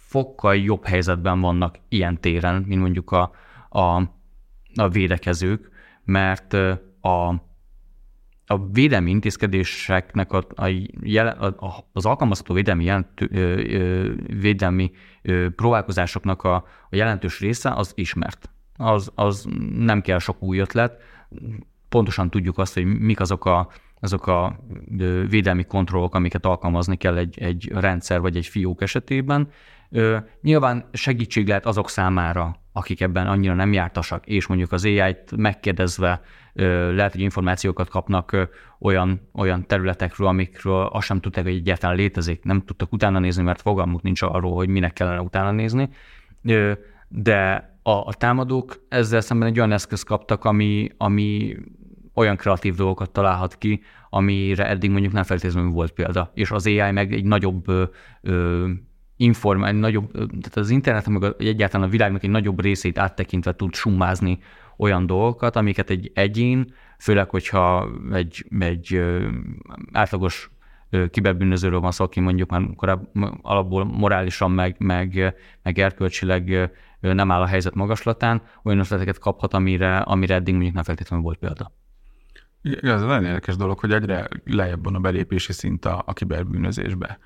fokkal jobb helyzetben vannak ilyen téren, mint mondjuk a, a, a védekezők, mert a, a védelmi intézkedéseknek a, a, a, az alkalmazható védelmi, jelentő, védelmi próbálkozásoknak a, a jelentős része az ismert. Az, az nem kell sok új ötlet. Pontosan tudjuk azt, hogy mik azok a, azok a védelmi kontrollok, amiket alkalmazni kell egy, egy rendszer vagy egy fiók esetében. Nyilván segítség lehet azok számára, akik ebben annyira nem jártasak, és mondjuk az AI-t megkérdezve lehet, hogy információkat kapnak olyan, olyan területekről, amikről azt sem tudták, hogy egyáltalán létezik, nem tudtak utána nézni, mert fogalmuk nincs arról, hogy minek kellene utána nézni. De a, a támadók ezzel szemben egy olyan eszköz kaptak, ami, ami olyan kreatív dolgokat találhat ki, amire eddig mondjuk nem feltétlenül volt példa. És az AI meg egy nagyobb ö, informál, nagyobb, tehát az internet, meg egyáltalán a világnak egy nagyobb részét áttekintve tud summázni olyan dolgokat, amiket egy egyén, főleg, hogyha egy, egy átlagos kiberbűnözőről van szó, aki mondjuk már korábban alapból morálisan, meg, meg, meg erkölcsileg nem áll a helyzet magaslatán, olyan ötleteket kaphat, amire, amire eddig mondjuk nem feltétlenül volt példa. Igen, ez nagyon érdekes dolog, hogy egyre lejjebb van a belépési szint a, a kiberbűnözésbe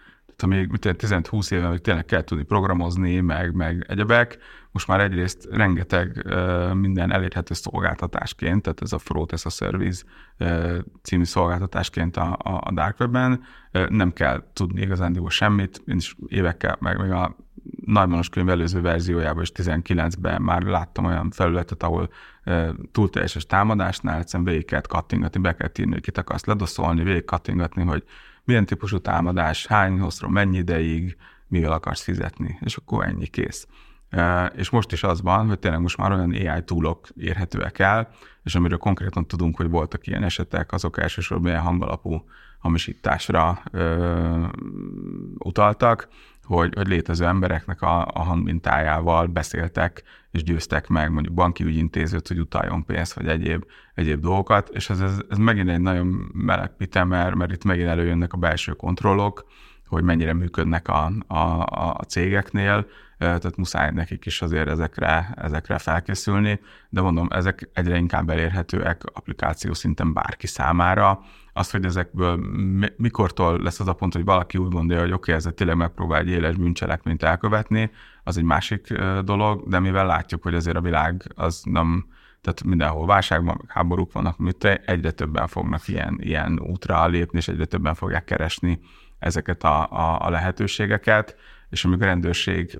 még 10-20 éve még tényleg kell tudni programozni, meg, meg egyebek, most már egyrészt rengeteg minden elérhető szolgáltatásként, tehát ez a Fraud as a Service uh, című szolgáltatásként a, a, a Dark Web-en, nem kell tudni igazándiból semmit, én is évekkel, meg, meg a Nagymanos könyv előző verziójában is 19-ben már láttam olyan felületet, ahol uh, túlteljeses támadásnál egyszerűen végig kell kattingatni, be kell írni, hogy kit akarsz ledoszolni, végig kattingatni, hogy milyen típusú támadás, hány hosszra, mennyi ideig, mivel akarsz fizetni, és akkor ennyi kész. És most is az van, hogy tényleg most már olyan AI túlok érhetőek el, és amiről konkrétan tudunk, hogy voltak ilyen esetek, azok elsősorban ilyen hangalapú hamisításra ö, utaltak, hogy, hogy létező embereknek a, a hangmintájával beszéltek, és győztek meg mondjuk banki ügyintézőt, hogy utaljon pénzt, vagy egyéb, egyéb dolgokat, és ez, ez, ez megint egy nagyon meleg pite, mert, mert itt megint előjönnek a belső kontrollok, hogy mennyire működnek a, a, a cégeknél, tehát muszáj nekik is azért ezekre, ezekre felkészülni, de mondom, ezek egyre inkább elérhetőek applikáció szinten bárki számára. Az, hogy ezekből mikortól lesz az a pont, hogy valaki úgy gondolja, hogy oké, okay, ezzel tényleg megpróbál egy éles bűncselekményt elkövetni, az egy másik dolog, de mivel látjuk, hogy azért a világ az nem, tehát mindenhol válságban, háborúk vannak, amit egyre többen fognak ilyen, ilyen útra lépni, és egyre többen fogják keresni ezeket a, a, a lehetőségeket, és amikor a rendőrség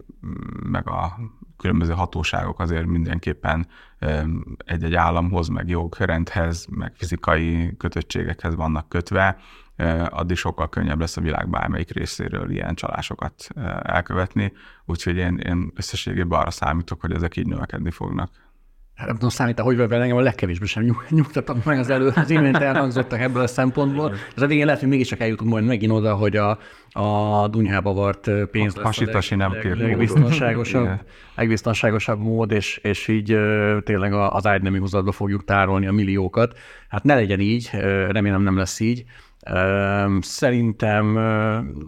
meg a különböző hatóságok azért mindenképpen egy-egy államhoz, meg jogrendhez, meg fizikai kötöttségekhez vannak kötve, addig sokkal könnyebb lesz a világ bármelyik részéről ilyen csalásokat elkövetni. Úgyhogy én, én összességében arra számítok, hogy ezek így növekedni fognak. Hát nem tudom számítani, hogy vele engem a legkevésbé sem nyug, nyugtatnak meg az elő, az imént elhangzottak ebből a szempontból. Az a végén lehet, hogy mégiscsak eljutunk majd megint oda, hogy a, a dunyhába vart pénz lesz Hasítasi nem kér. Legbiztonságosabb, legbiztonságosabb mód, és, és így tényleg az ágynemi húzatba fogjuk tárolni a milliókat. Hát ne legyen így, remélem nem lesz így. Szerintem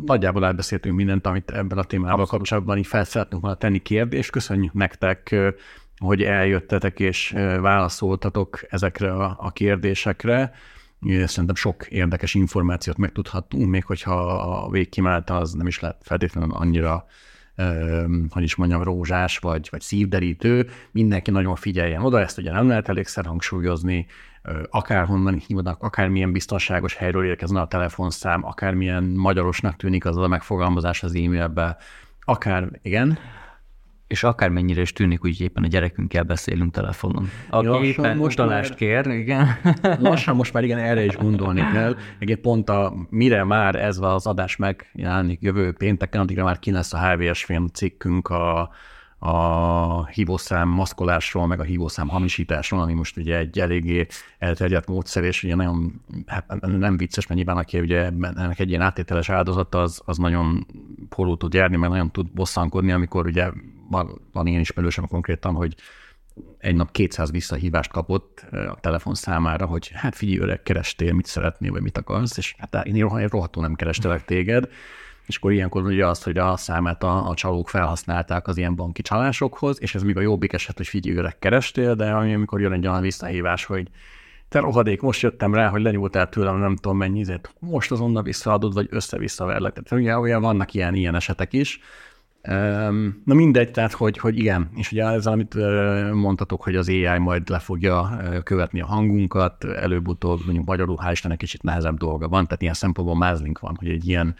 nagyjából elbeszéltünk mindent, amit ebben a témával Abszolút. kapcsolatban így fel szeretnünk volna tenni kérdést. Köszönjük nektek hogy eljöttetek és válaszoltatok ezekre a, a kérdésekre. Szerintem sok érdekes információt megtudhattunk, még hogyha a végkimálta az nem is lett feltétlenül annyira hogy is mondjam, rózsás vagy, vagy szívderítő, mindenki nagyon figyeljen oda, ezt ugye nem lehet elégszer hangsúlyozni, akárhonnan hívnak, akármilyen biztonságos helyről érkezne a telefonszám, akármilyen magyarosnak tűnik az a megfogalmazás az e-mailbe, akár, igen és akármennyire is tűnik, hogy éppen a gyerekünkkel beszélünk telefonon. Aki Lassan éppen most utalást már, kér, igen. Lassan most már igen, erre is gondolni kell. Egyébként pont a, mire már ez az adás megjelenik jövő pénteken, addigra már ki lesz a HVS film cikkünk a, a hívószám maszkolásról, meg a hívószám hamisításról, ami most ugye egy eléggé elterjedt módszer, és ugye nagyon, hát nem vicces, mert nyilván aki ugye ennek egy ilyen áttételes áldozata, az, az nagyon porul tud járni, meg nagyon tud bosszankodni, amikor ugye van, van ilyen ismerősem konkrétan, hogy egy nap 200 visszahívást kapott a telefon számára, hogy hát figyelj, öreg, kerestél, mit szeretnél, vagy mit akarsz, és hát én rohadtul nem kerestelek téged, és akkor ilyenkor ugye azt, hogy a számát a, a csalók felhasználták az ilyen banki csalásokhoz, és ez még a jobbik eset, hogy figyelj, öreg, kerestél, de amikor jön egy olyan visszahívás, hogy te rohadék, most jöttem rá, hogy lenyúltál tőlem nem tudom mennyi izét, most azonnal visszaadod, vagy össze-vissza verlek. Tehát ugye, ugye vannak ilyen, ilyen esetek is, Na mindegy, tehát hogy, hogy igen, és ugye ezzel, amit mondtatok, hogy az AI majd le fogja követni a hangunkat, előbb-utóbb mondjuk magyarul, hál' Istennek kicsit nehezebb dolga van, tehát ilyen szempontból mázlink van, hogy egy ilyen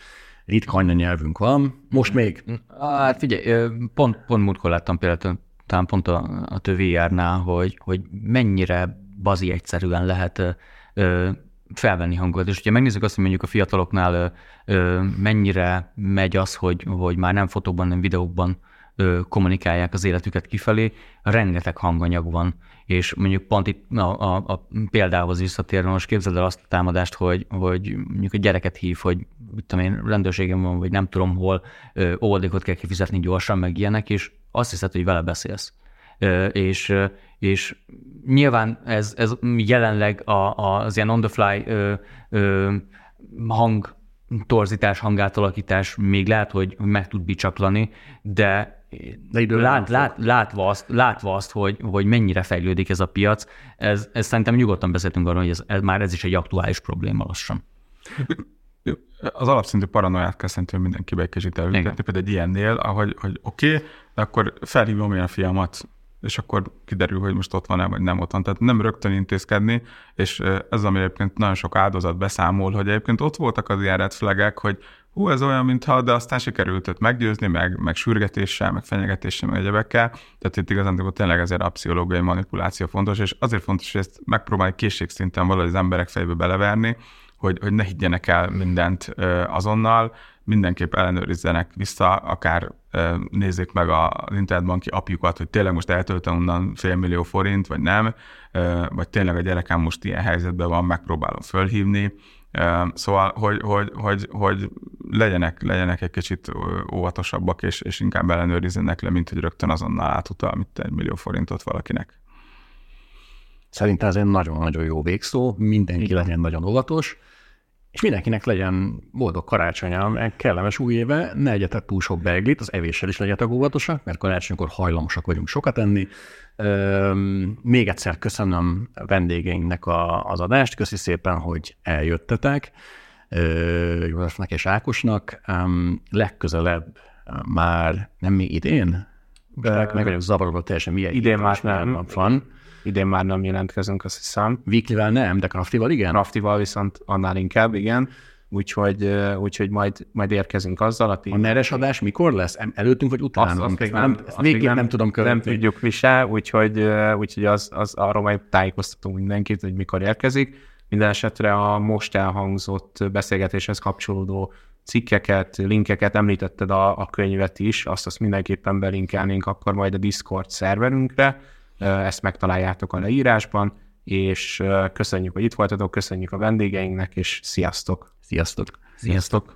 ritka anyanyelvünk van. Most még? Hát figyelj, pont, pont múltkor láttam például, talán pont a, a tövijárnál, hogy, hogy mennyire bazi egyszerűen lehet felvenni hangot. És ugye megnézzük azt, hogy mondjuk a fiataloknál ö, mennyire megy az, hogy, hogy már nem fotókban, nem videókban ö, kommunikálják az életüket kifelé, rengeteg hanganyag van. És mondjuk pont itt a, a, a példához visszatérve, most képzeld el azt a támadást, hogy, hogy mondjuk a gyereket hív, hogy tudom én, rendőrségem van, vagy nem tudom hol, óvodékot kell kifizetni gyorsan, meg ilyenek, és azt hiszed, hogy vele beszélsz. És, és nyilván ez, ez jelenleg a, az ilyen on-the-fly ö, ö, hang torzítás, hangátalakítás még lehet, hogy meg tud bicsaklani, de de lát, lát, látva, azt, látva azt, hogy, hogy mennyire fejlődik ez a piac, ez, ez szerintem nyugodtan beszéltünk arról, hogy ez, ez már ez is egy aktuális probléma lassan. Az alapszintű paranoiát kell szerintem mindenkibe egy kicsit elültetni, például egy ilyennél, ahogy, hogy oké, okay, de akkor felhívom én a fiamat és akkor kiderül, hogy most ott van-e, vagy nem ott van. Tehát nem rögtön intézkedni, és ez, ami egyébként nagyon sok áldozat beszámol, hogy egyébként ott voltak az ilyen red flagek, hogy hú, ez olyan, mintha, de aztán sikerült őt meggyőzni, meg, meg sürgetéssel, meg fenyegetéssel, meg egyebekkel. Tehát itt igazán tényleg ezért a pszichológiai manipuláció fontos, és azért fontos, hogy ezt megpróbálj készségszinten valahogy az emberek fejébe beleverni, hogy, hogy ne higgyenek el mindent azonnal, mindenképp ellenőrizzenek vissza, akár nézzék meg az internetbanki apjukat, hogy tényleg most eltöltem onnan fél millió forint, vagy nem, vagy tényleg a gyerekem most ilyen helyzetben van, megpróbálom fölhívni. Szóval, hogy, hogy, hogy, hogy legyenek, legyenek egy kicsit óvatosabbak, és, és inkább ellenőrizzenek le, mint hogy rögtön azonnal átutal, mint egy millió forintot valakinek. Szerintem ez egy nagyon-nagyon jó végszó, mindenki legyen nagyon óvatos, és mindenkinek legyen boldog karácsonya, meg kellemes új éve, ne egyetek túl sok beiglit, az evéssel is legyetek óvatosak, mert karácsonykor hajlamosak vagyunk sokat enni. Üm, még egyszer köszönöm vendégeinknek a, az adást, köszi szépen, hogy eljöttetek. Józsefnek és Ákosnak. Üm, legközelebb már nem még idén, de meg vagyok zavarodva teljesen milyen Idén már nem. van. Idén már nem jelentkezünk, azt hiszem. Weeklyvel nem, de Craftival igen? Craftival viszont annál inkább, igen. Úgyhogy, úgyhogy majd, majd érkezünk azzal. A, a neres adás mikor lesz? Előttünk vagy utánunk? Azt, azt még nem, nem, ezt végig nem, nem tudom követni. Nem tudjuk mi se, úgyhogy, úgyhogy az, az, arról majd tájékoztatunk mindenkit, hogy mikor érkezik. Minden esetre a most elhangzott beszélgetéshez kapcsolódó cikkeket, linkeket, említetted a, a könyvet is, azt azt mindenképpen belinkelnénk akkor majd a Discord szerverünkre, ezt megtaláljátok a leírásban, és köszönjük, hogy itt voltatok, köszönjük a vendégeinknek, és sziasztok! Sziasztok! Sziasztok!